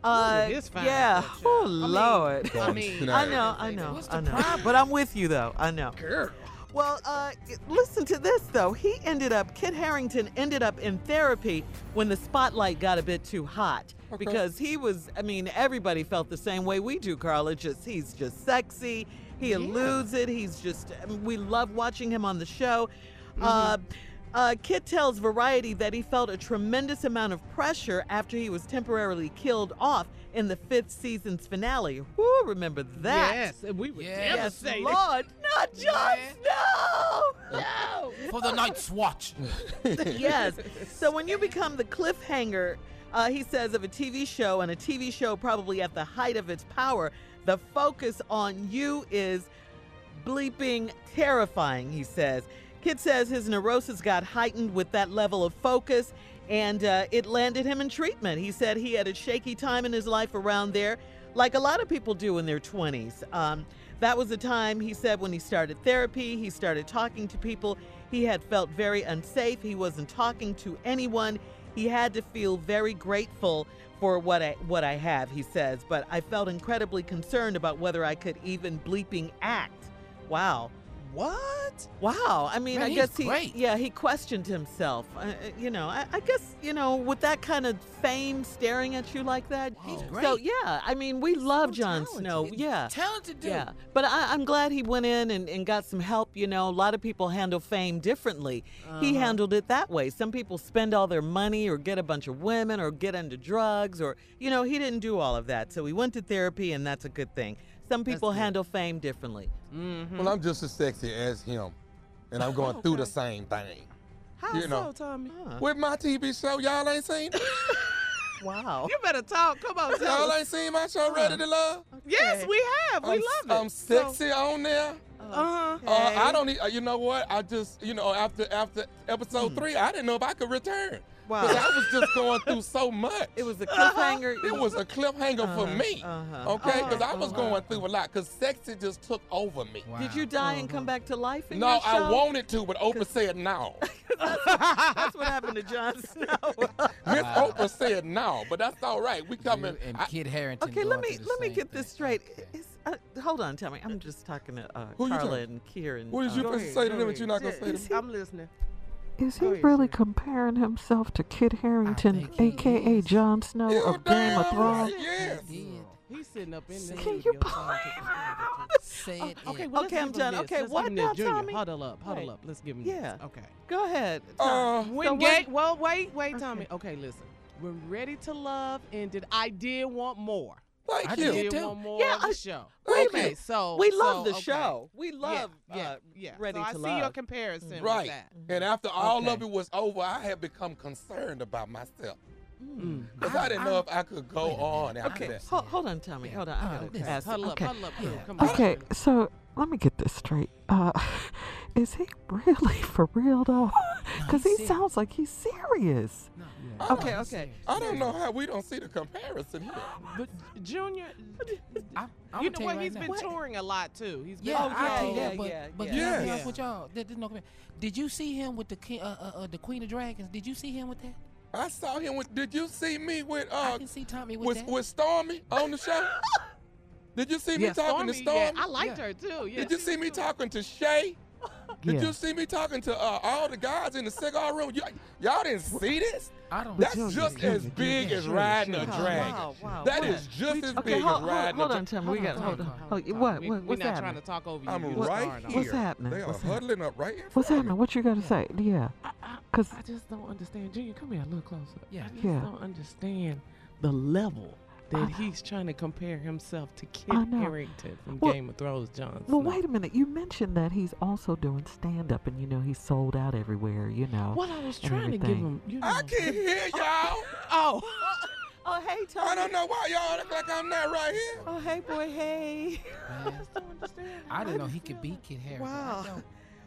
Uh, it is fine, yeah. that Oh, child. I mean- Lord. I mean- I know, I know, I know. But I'm with you, though. I know. Girl. Well, uh, listen to this though. He ended up, Kit Harington ended up in therapy when the spotlight got a bit too hot because he was. I mean, everybody felt the same way we do, Carla. Just he's just sexy. He eludes it. He's just. We love watching him on the show. Uh, uh, Kit tells Variety that he felt a tremendous amount of pressure after he was temporarily killed off in the fifth season's finale. Whoo, remember that? Yes, and we were Yes, devastated. Lord, not Jon Snow. No. For the Night's Watch. yes. So when you become the cliffhanger, uh, he says, of a TV show, and a TV show probably at the height of its power, the focus on you is bleeping terrifying, he says. Kit says his neurosis got heightened with that level of focus and uh, it landed him in treatment. He said he had a shaky time in his life around there, like a lot of people do in their 20s. Um, that was the time, he said, when he started therapy, he started talking to people. He had felt very unsafe. He wasn't talking to anyone. He had to feel very grateful for what I what I have, he says, but I felt incredibly concerned about whether I could even bleeping act. Wow. What? Wow. I mean, Man, I guess he great. yeah, he questioned himself. Uh, you know, I, I guess, you know, with that kind of fame staring at you like that. He's great. So, yeah, I mean, we love Jon Snow. Yeah. Talented dude. Yeah, but I, I'm glad he went in and, and got some help. You know, a lot of people handle fame differently. He Uh-huh. handled it that way. Some people spend all their money or get a bunch of women or get into drugs or, you know, he didn't do all of that. So he went to therapy, and that's a good thing. Some people handle fame differently. Well, I'm just as sexy as him, and I'm going through the same thing. How you know, so, Tommy? with my TV show, y'all ain't seen. Wow. You better talk. Come on, tell y'all us. ain't seen my show, Ready to Love. Yes, we have. We I'm, love it. I'm sexy on there. Uh-huh. Uh, I don't. Need, uh, you know what? I just, you know, after after episode three, I didn't know if I could return. Wow. 'Cause I was just going through so much. It was a cliffhanger. It was a cliffhanger for Uh-huh, me. uh-huh. Okay, because I Uh-huh, was going through a lot. Because sexy just took over me. Did you die and come back to life in No, your show? I wanted to, but Oprah said no. That's what happened to Jon Snow. Miss Oprah said no, but that's all right. We coming. and I- Kit Harington. Okay, let me let me same get this straight. Is, uh, hold on, tell me. I'm just talking to uh, Who you Carla talking- and Kieran. What did you uh, supposed to say to them that you're not gonna say to me? I'm listening. Is he really comparing himself to Kit Harington, aka Jon Snow of Game of Thrones? Yes. He's sitting up in this. Can you trying to- Say. Okay, well, Okay, I'm done. this. Okay, Let's what give now, Junior, Tommy? Huddle up, huddle Wait. up. Let's give him Yeah. this. Okay. Go ahead. Uh, When So gay, well, wait, wait, Tommy. Okay, listen. When Ready to Love ended, I did want more. Thank I you. did too. want more Yeah, of the I- show. wait a minute. so we so, love the okay. show. We love yeah, uh, yeah. Ready so to I see Love. your comparison Right. with that. And after all Okay. of it was over, I had become concerned about myself. Mm. Because I, didn't know if I could go on after Okay, that. hold, hold on, Tommy. Hold on. I gotta ask. Huddle up, okay. huddle up. Yeah. Come on. Okay, so let me get this straight. Uh, is he really for real though? Because he serious. sounds like he's serious. No, I Okay, okay. I don't know how we don't see the comparison here. But Junior, I, I'm you know tell what? right He's now. been touring a lot too. He's been Yeah, Oh, I yeah, yeah, that, but, yeah, but yeah. can I Yes. with y'all? There- there's no Did you see him with the king, uh, uh, uh, the Queen of Dragons? Did you see him with that? I saw him with. Did you see me with I uh can see Tommy with, with that. with Stormy on the show? Did you see me yeah, talking Stormy, to yeah, Stormy? I liked Yeah. her too. Yeah, Did you see me good. talking to Shay? Did Yeah. you see me talking to uh, all the guys in the cigar room? Y- y'all didn't see this? I don't. That's Junior, just Junior, as Junior, big yeah, as sure, riding sure. a Oh, dragon. wow, wow. That What- is just as Okay, big hold, as riding hold a on, Tommy. We Hold got on, hold hold on. on, Hold, Tommy, what, we, what, we're what's not trying happening? to talk over you. I'm You right here. What's happening? They are What's huddling up right in front What's happening? What you got to say? Yeah. Because I just don't understand. Junior, come here a little closer. Yeah. I just Yeah. don't understand the level that I- he's trying to compare himself to Kit Harington from Well- Game of Thrones, John. Well, Snow. wait a minute. You mentioned that he's also doing stand up and, you know, he's sold out everywhere, you know. Well, I was trying to give him. You know, I can't hear y'all. Oh, Oh, hey, Tommy. I don't know why y'all look like I'm not right here. Oh, hey, boy, hey. Man, I didn't know he could beat Kit Harington. Wow.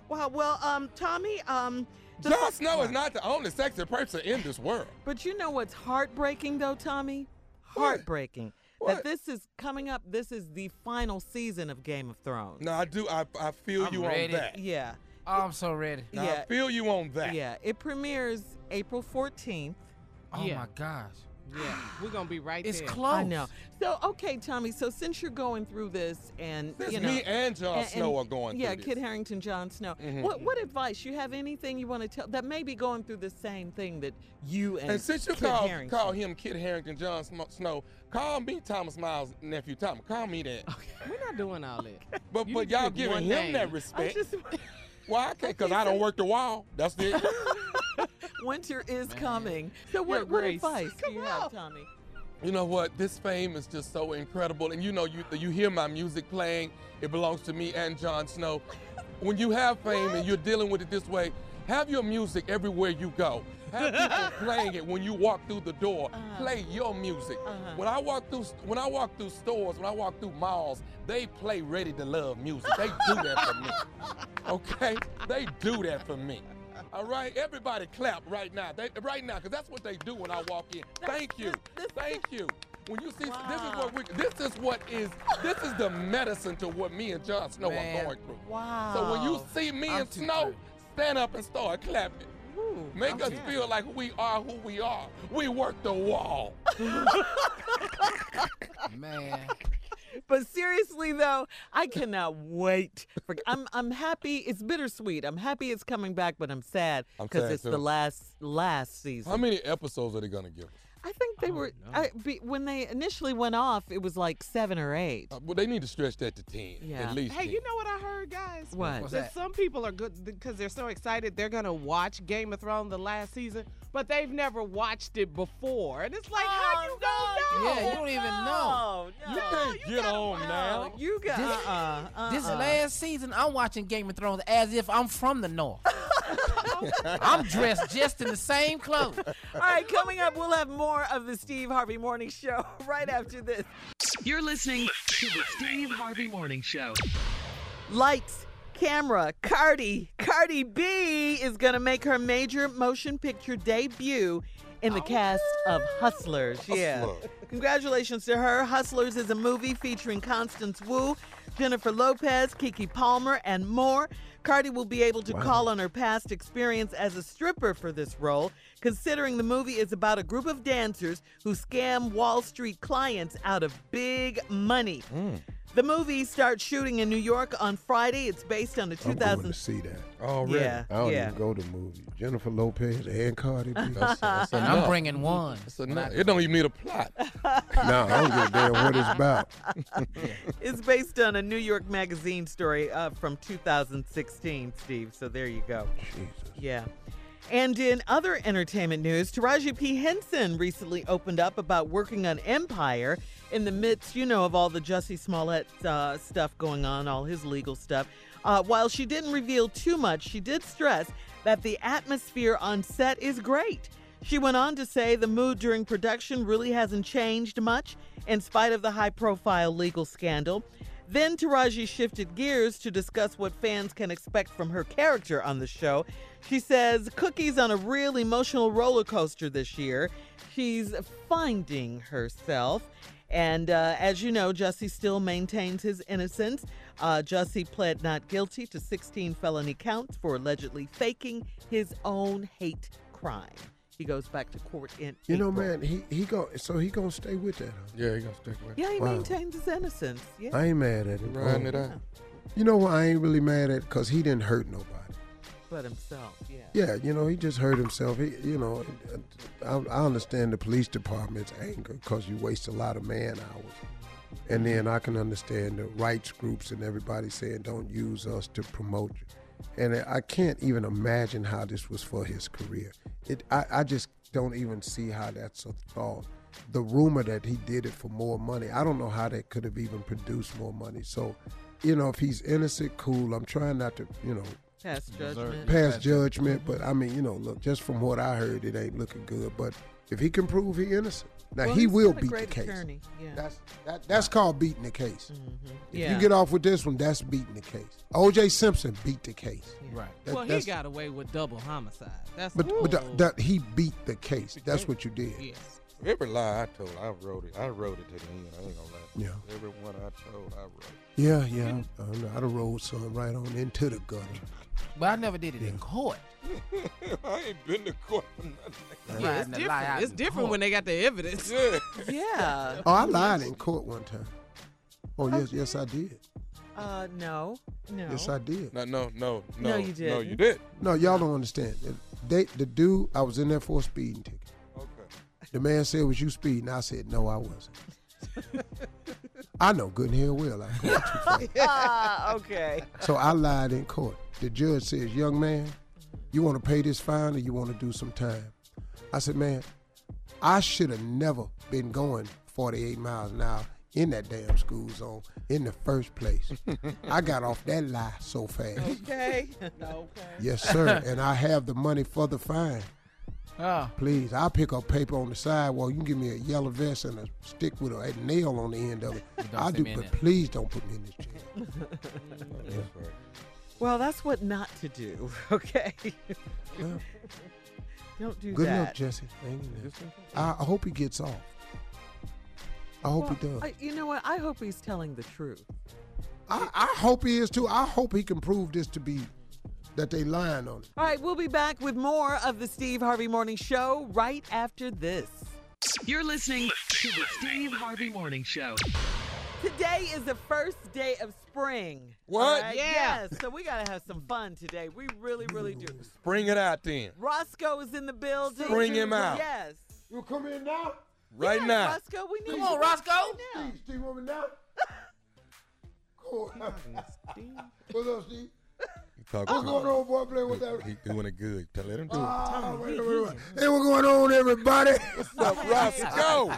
Wow. Well, um, Tommy, um, Jon Snow is not the only sexy person in this world. But you know what's heartbreaking, though, Tommy? Heartbreaking. What? That this is coming up. This is the final season of Game of Thrones. No, I do. I, I feel I'm you ready. on that. Yeah. Oh, I'm so ready. Now, Yeah. I feel you on that. Yeah. It premieres April 14th. Oh Yeah. my gosh. Yeah, we're gonna be right It's there. It's close. I know. So, okay, Tommy. So, since you're going through this, and Since you know, me and Jon and- Snow and- are going yeah, through. Yeah, Kit Harington, Jon Snow. Mhm. What what advice you have? Anything you want to tell that may be going through the same thing that you and, And since you Kit call, Harington. call him Kit Harington, Jon Snow, call me Thomas Miles' nephew Thomas. Call me that. Okay. We're not doing all that. But You but y'all giving him name. that I respect. just Why? I can't, because I don't work the wall. That's it. winter is coming. So, what, Your what grace. advice do you have, Tommy? You know what? This fame is just so incredible. And you know, you you hear my music playing. It belongs to me and Jon Snow. When you have fame and you're dealing with it this way, have your music everywhere you go. Have people playing it when you walk through the door. Play your music. Uh-huh. When I walk through when I walk through stores, when I walk through malls, they play Ready to Love music. They do that for me. Okay? They do that for me. All right, everybody clap right now. They, right now, because that's what they do when I walk in. Thank you, thank you. When you see, this is what we, this is what is, this is the medicine to what me and Jon Snow Man. are going through. Wow. So when you see me I'm and Snow, good. stand up and start clapping. Ooh, Make us okay. feel like we are who we are. We work the wall. Man. But seriously though, I cannot wait. For, I'm I'm happy. It's bittersweet. I'm happy it's coming back, but I'm sad because it's too. the last last season. How many episodes are they gonna give us? I think they were I, be, when they initially went off. It was like seven or eight. Uh, well, they need to stretch that to ten, Yeah. at least. Hey, 10. you know what I heard, guys? What? What's that, that? some people are good because they're so excited they're gonna watch Game of Thrones the last season, but they've never watched it before, and it's like, how you gonna know? Yeah, you don't even know. No, You can't get on now. You got This- uh-uh, This uh-uh. last season, I'm watching Game of Thrones as if I'm from the North. I'm dressed just in the same clothes. All right, coming up, we'll have more of the Steve Harvey Morning Show right after this. You're listening to the Steve Harvey Morning Show. Lights, camera, Cardi. Cardi B is going to make her major motion picture debut in the cast of Hustlers. Yeah. Congratulations to her. Hustlers is a movie featuring Constance Wu, Jennifer Lopez, Keke Palmer, and more. Cardi will be able to call on her past experience as a stripper for this role, considering the movie is about a group of dancers who scam Wall Street clients out of big money. Hmm. The movie starts shooting in New York on Friday. It's based on the I'm 2000. going to see that. Already. Yeah, I don't yeah. even go to movies. Jennifer Lopez and Cardi B. That's, that's And. I'm bringing one. That's enough. It don't even need a plot. no, I don't give a damn what it's about. It's based on a New York Magazine story uh, from 2016, Steve. So there you go. Jesus. Yeah. And in other entertainment news, Taraji P. Henson recently opened up about working on Empire in the midst, you know, of all the Jussie Smollett uh, stuff going on, all his legal stuff. Uh, while she didn't reveal too much, she did stress that the atmosphere on set is great. She went on to say the mood during production really hasn't changed much in spite of the high profile legal scandal. Then Taraji shifted gears to discuss what fans can expect from her character on the show. She says, Cookie's on a real emotional roller coaster this year. She's finding herself. And uh, as you know, Jussie still maintains his innocence. Uh, Jussie pled not guilty to 16 felony counts for allegedly faking his own hate crime. He goes back to court in You know, man, he he go so he gonna stay with that. Huh? Yeah, he gonna stick with it. Yeah, he Wow. maintains his innocence. Yeah. I ain't mad at him. Riding it oh. out. You know what? I ain't really mad at because he didn't hurt nobody. But himself, yeah. Yeah, you know, he just hurt himself. He, you know, I, I understand the police department's anger because you waste a lot of man hours. And mm-hmm. then I can understand the rights groups and everybody saying don't use us to promote you. And I can't even imagine how this was for his career. It, I, I just don't even see how that's a thought. The rumor that he did it for more money, I don't know how that could have even produced more money. So, you know, if he's innocent, cool. I'm trying not to, you know, Pass judgment. pass judgment, but I mean, you know, look, just from what I heard, it ain't looking good. But if he can prove he innocent, now Well, he he's will got a beat the case. attorney, yeah. That's that, that's called beating the case. If Mm-hmm. Yeah. you get off with this one, that's beating the case. O.J. Simpson beat the case. Right. That- well, he got away with double homicide. That's But but the, the, he beat the case. That's what you did. yes. Every lie I told, I wrote it. I wrote it to the end. I ain't gonna lie. Yeah. Every one I told, I wrote. Yeah, yeah. I, don't know. I'd rolled some right on into the gutter. But I never did it in court. I ain't been to court for nothing. Yeah, it's Riding the lie different. It's different court. when they got the evidence. Yeah. Yeah. Oh, I lied in court one time. Oh yes, yes I did. Uh, no. No. Yes I did. No, no, no, no. No, you did. No, you didn't. did. No, y'all don't understand. They, the dude, I was in there for a speeding ticket. The man said, "Was you speeding?" I said, "No, I wasn't." I know good and hell well I too fast. Ah, okay. So I lied in court. The judge says, "Young man, you want to pay this fine or you want to do some time?" I said, "Man, I should have never been going 48 miles an hour in that damn school zone in the first place. I got off that lie so fast. Okay. okay. Yes, sir. and I have the money for the fine. Oh. Please, I'll pick up paper on the side. sidewalk. You can give me a yellow vest and a stick with a, a nail on the end of it. I'll do, but there. please don't put me in this jail. That's. Well, that's what not to do. Okay. Well, Don't do good that. Good luck, Jesse. Hang in. I, I hope he gets off. I hope he does. I, you know what? I hope he's telling the truth. I, I hope he is too. I hope he can prove this to be that they lying on it. All right, we'll be back with more of the Steve Harvey Morning Show right after this. You're listening to the Steve Harvey Morning Show. Today is the first day of spring. What? All right? Yeah. Yes. So we gotta have some fun today. We really, really do. Bring it out then. Roscoe is in the building. Bring him out. Yes. You come in now? Right Yes, now. Roscoe, we need Come on, you Roscoe. right now. Steve, Steve, want me now? Cool. What's up, Steve? He talking What's going on, boy? Play with that. He doing it good. Tell let him do it. Ah, wait, wait, wait. Hey, what's going on, everybody? What's up, Roscoe?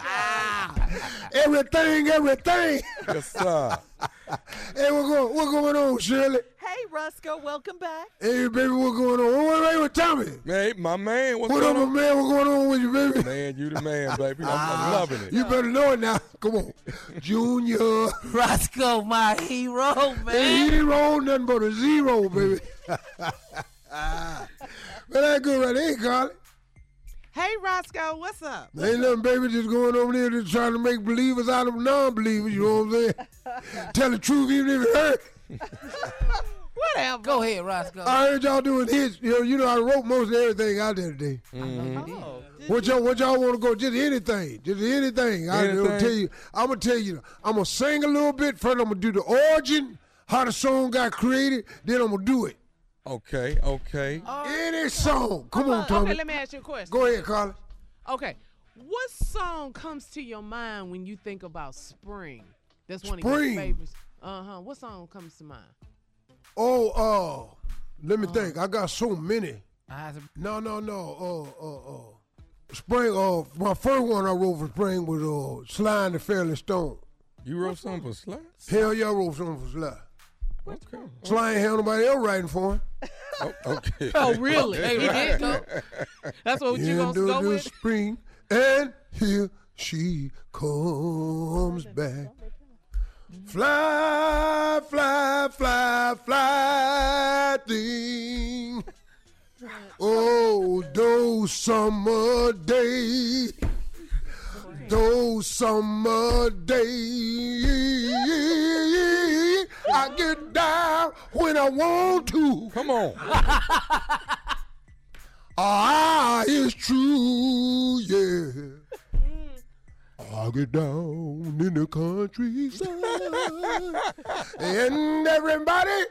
everything, everything. yes, sir. Hey, what's going, what's going on, Shirley? Hey, Roscoe. Welcome back. Hey, baby, what's going on? What, what, what, Tommy? Hey, my man, what's What going up, on? my man? What's going on with you, baby? Man, you the man, baby. I'm, I'm Ah, loving it. You better know it now. Come on. Junior. Roscoe, my hero, Hey, man. he ain't roll nothing but a zero, baby. man, that good right there, Carla. Hey, Roscoe, what's up? Ain't nothing, baby, just going over there just trying to make believers out of non-believers, you know what I'm saying? Tell the truth even if it hurt. Whatever. Go ahead, Roscoe. I heard y'all doing hits. You know, you know I wrote most of everything out there today. Mm-hmm. Oh. What y'all what y'all want to go? Just anything. Just anything. anything. I Anything? will tell you. I'm gonna tell you. I'm gonna sing a little bit. First, I'm gonna do the origin, how the song got created. Then I'm gonna do it. Okay, okay. Any song. Come on, Tommy. Okay, let me ask you a question. Go ahead, Carla. Okay, what song comes to your mind when you think about spring? That's one of your favorites. Uh huh. What song comes to mind? Oh, uh, let me think. I got so many. I No, no, no. Uh, uh, uh. Spring. Uh, my first one I wrote for spring was uh, Sly and the Family Stone. You wrote something for Sly? Hell yeah, I wrote something for Sly. Okay. Sly ain't had nobody else writing for him. Oh, oh okay. Oh, really? Okay. He did go. That's what you gonna Into go the with? spring, and here she comes back. Fly, fly, fly, fly, thing. Oh, those summer days, those summer days, I get down when I want to. Come on. Ah, it's true, yeah. I get down in the countryside, and everybody,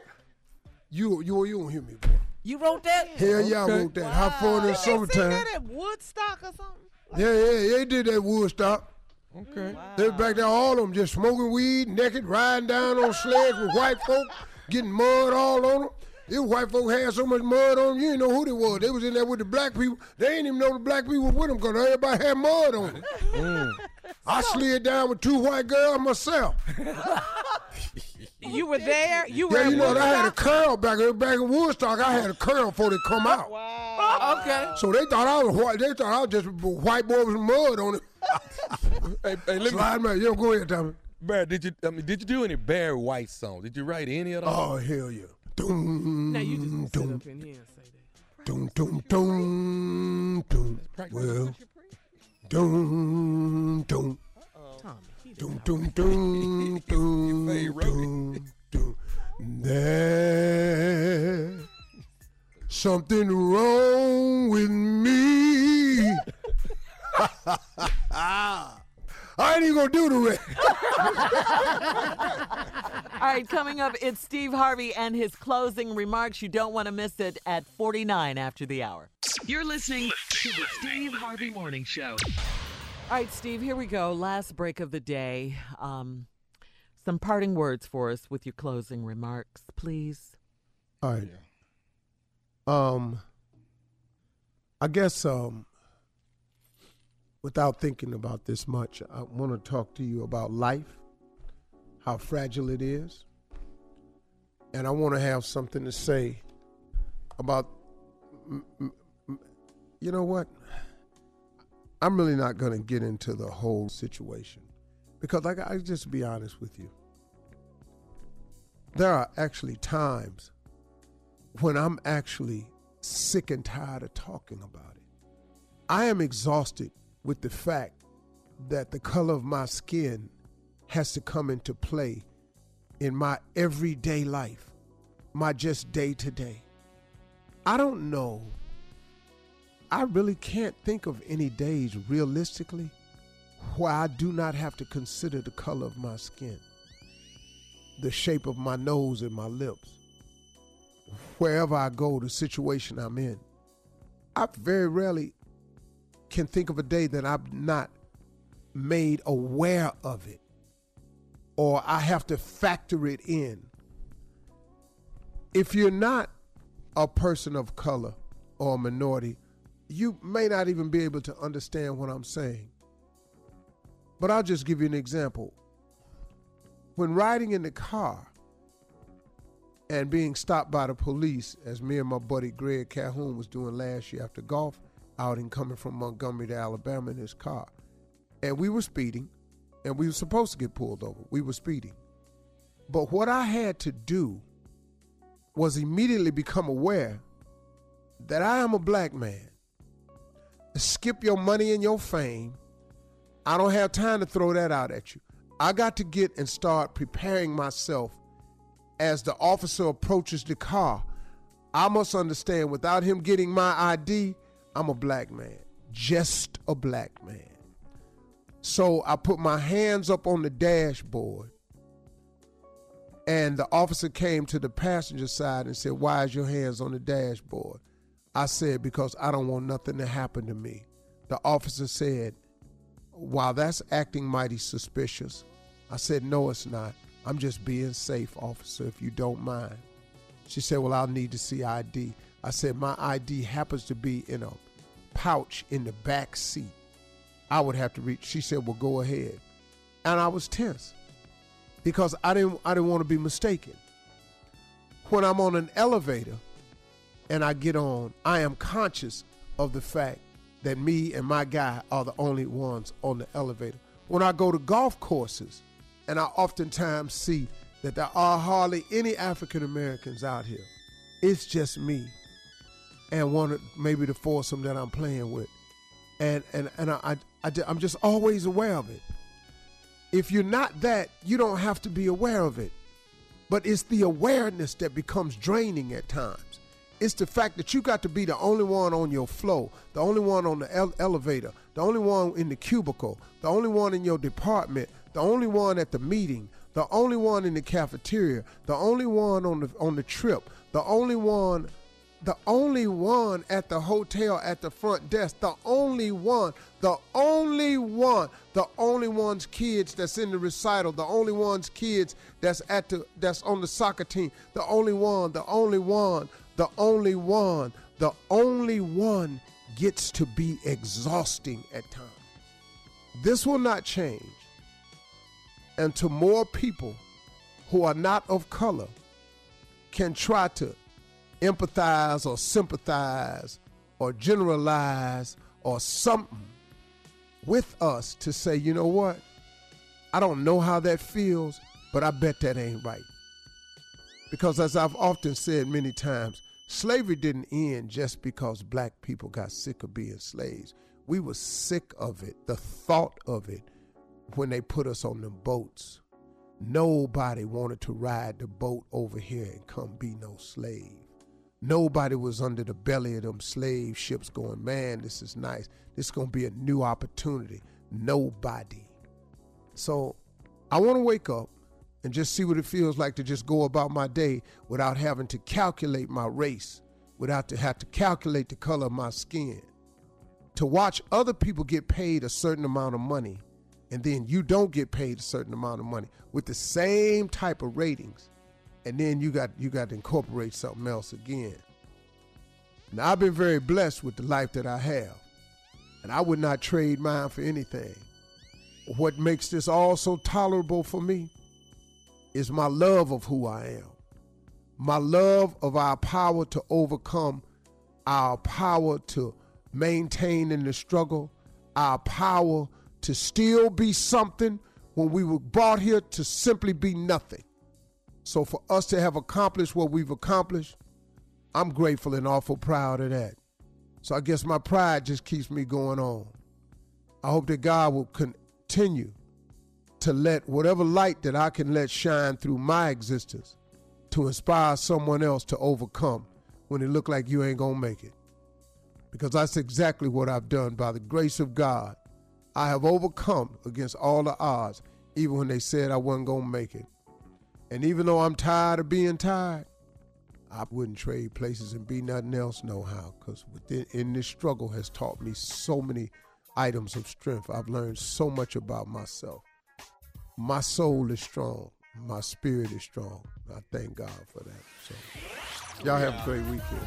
you you you don't hear me, boy. You wrote that? Hell yeah, I wrote that. How far in the Sing summertime? that at Woodstock or something? Yeah, yeah, they did that Woodstock. Okay. They was back there, all of them just smoking weed, naked, riding down on sleds with white folk, getting mud all on them. These white folk had so much mud on them, you didn't know who they was. They was in there with the black people. They didn't even know the black people was with them because everybody had mud on them. Mm. I slid down with two white girls myself. You were there. You were. Yeah, at you know, I had a curl back, back in Woodstock. I had a curl before they come out. Wow. Okay. So they thought I was white. They thought I was just a white boy with some mud on it. Hey, hey, let me. Slide man, yo, go ahead, Tommy. Barry, did you? I mean, did you do any Barry White songs? Did you write any of those? Oh hell yeah. Doom, Now you just gonna sit doom, up in here and say that. doom, doom, doom, doom. Well, doom, doom, Tommy, he did doom, not doom, doom, doom, doom, doom. There's something wrong with me. I ain't even gonna do the rest. All right, coming up, it's Steve Harvey and his closing remarks. You don't want to miss it at 49 after the hour. You're listening to the Steve Harvey Morning Show. All right, Steve, here we go. Last break of the day. Um, some parting words for us with your closing remarks, please. All right. Um, I guess um, without thinking about this much, I want to talk to you about life, how fragile it is, and I want to have something to say about. You know what? I'm really not going to get into the whole situation because, like, I just be honest with you. There are actually times when I'm actually sick and tired of talking about it. I am exhausted with the fact that the color of my skin has to come into play in my everyday life, my just day to day. I don't know. I really can't think of any days realistically where I do not have to consider the color of my skin, the shape of my nose and my lips wherever I go, the situation I'm in. I very rarely can think of a day that I'm not made aware of it or I have to factor it in. If you're not a person of color or a minority, you may not even be able to understand what I'm saying. But I'll just give you an example. When riding in the car, and being stopped by the police as me and my buddy Greg Calhoun was doing last year after golf outing coming from Montgomery to Alabama in his car. And we were speeding and we were supposed to get pulled over. We were speeding. But what I had to do was immediately become aware that I am a black man. Skip your money and your fame. I don't have time to throw that out at you. I got to get and start preparing myself as the officer approaches the car. I must understand without him getting my ID, I'm a black man, just a black man. So I put my hands up on the dashboard, and the officer came to the passenger side and said, Why is your hands on the dashboard? I said, Because I don't want nothing to happen to me. The officer said, Wow, that's acting mighty suspicious. I said, No, it's not. I'm just being safe, officer, if you don't mind. She said, Well, I'll need to see ID. I said, My ID happens to be in a pouch in the back seat. I would have to reach. She said, Well, go ahead. And I was tense because I didn't I didn't want to be mistaken. When I'm on an elevator and I get on, I am conscious of the fact that me and my guy are the only ones on the elevator. When I go to golf courses, and I oftentimes see that there are hardly any African Americans out here. It's just me and wanted maybe the foursome that I'm playing with. And and and I, I, I I'm just always aware of it. If you're not that, you don't have to be aware of it. But it's the awareness that becomes draining at times. It's the fact that you got to be the only one on your flow, the only one on the ele- elevator, the only one in the cubicle, the only one in your department, the only one at the meeting, the only one in the cafeteria, the only one on the on the trip, the only one the only one at the hotel at the front desk, the only one, the only one, the only one's kids that's in the recital, the only one's kids that's at the that's on the soccer team, the only one, the only one, the only one, the only one gets to be exhausting at times. This will not change until more people who are not of color can try to empathize or sympathize or generalize or something with us to say, you know what? I don't know how that feels, but I bet that ain't right. Because as I've often said many times, slavery didn't end just because black people got sick of being slaves. We were sick of it, the thought of it, when they put us on them boats. Nobody wanted to ride the boat over here and come be no slave. Nobody was under the belly of them slave ships going, man, this is nice. This is going to be a new opportunity. Nobody. So I want to wake up and just see what it feels like to just go about my day without having to calculate my race, without to have to calculate the color of my skin. To watch other people get paid a certain amount of money and then you don't get paid a certain amount of money with the same type of ratings and then you got you got to incorporate something else again. Now i've been very blessed with the life that i have. And i would not trade mine for anything. What makes this all so tolerable for me is my love of who i am. My love of our power to overcome our power to maintain in the struggle our power to still be something when we were brought here to simply be nothing. So for us to have accomplished what we've accomplished, I'm grateful and awful proud of that. So I guess my pride just keeps me going on. I hope that God will continue to let whatever light that I can let shine through my existence to inspire someone else to overcome when it look like you ain't gonna make it. Because that's exactly what I've done by the grace of God I have overcome against all the odds, even when they said I wasn't to make it. And even though I'm tired of being tired, I wouldn't trade places and be nothing else no how, because within in this struggle has taught me so many items of strength. I've learned so much about myself. My soul is strong. My spirit is strong. I thank God for that. So y'all have a great weekend.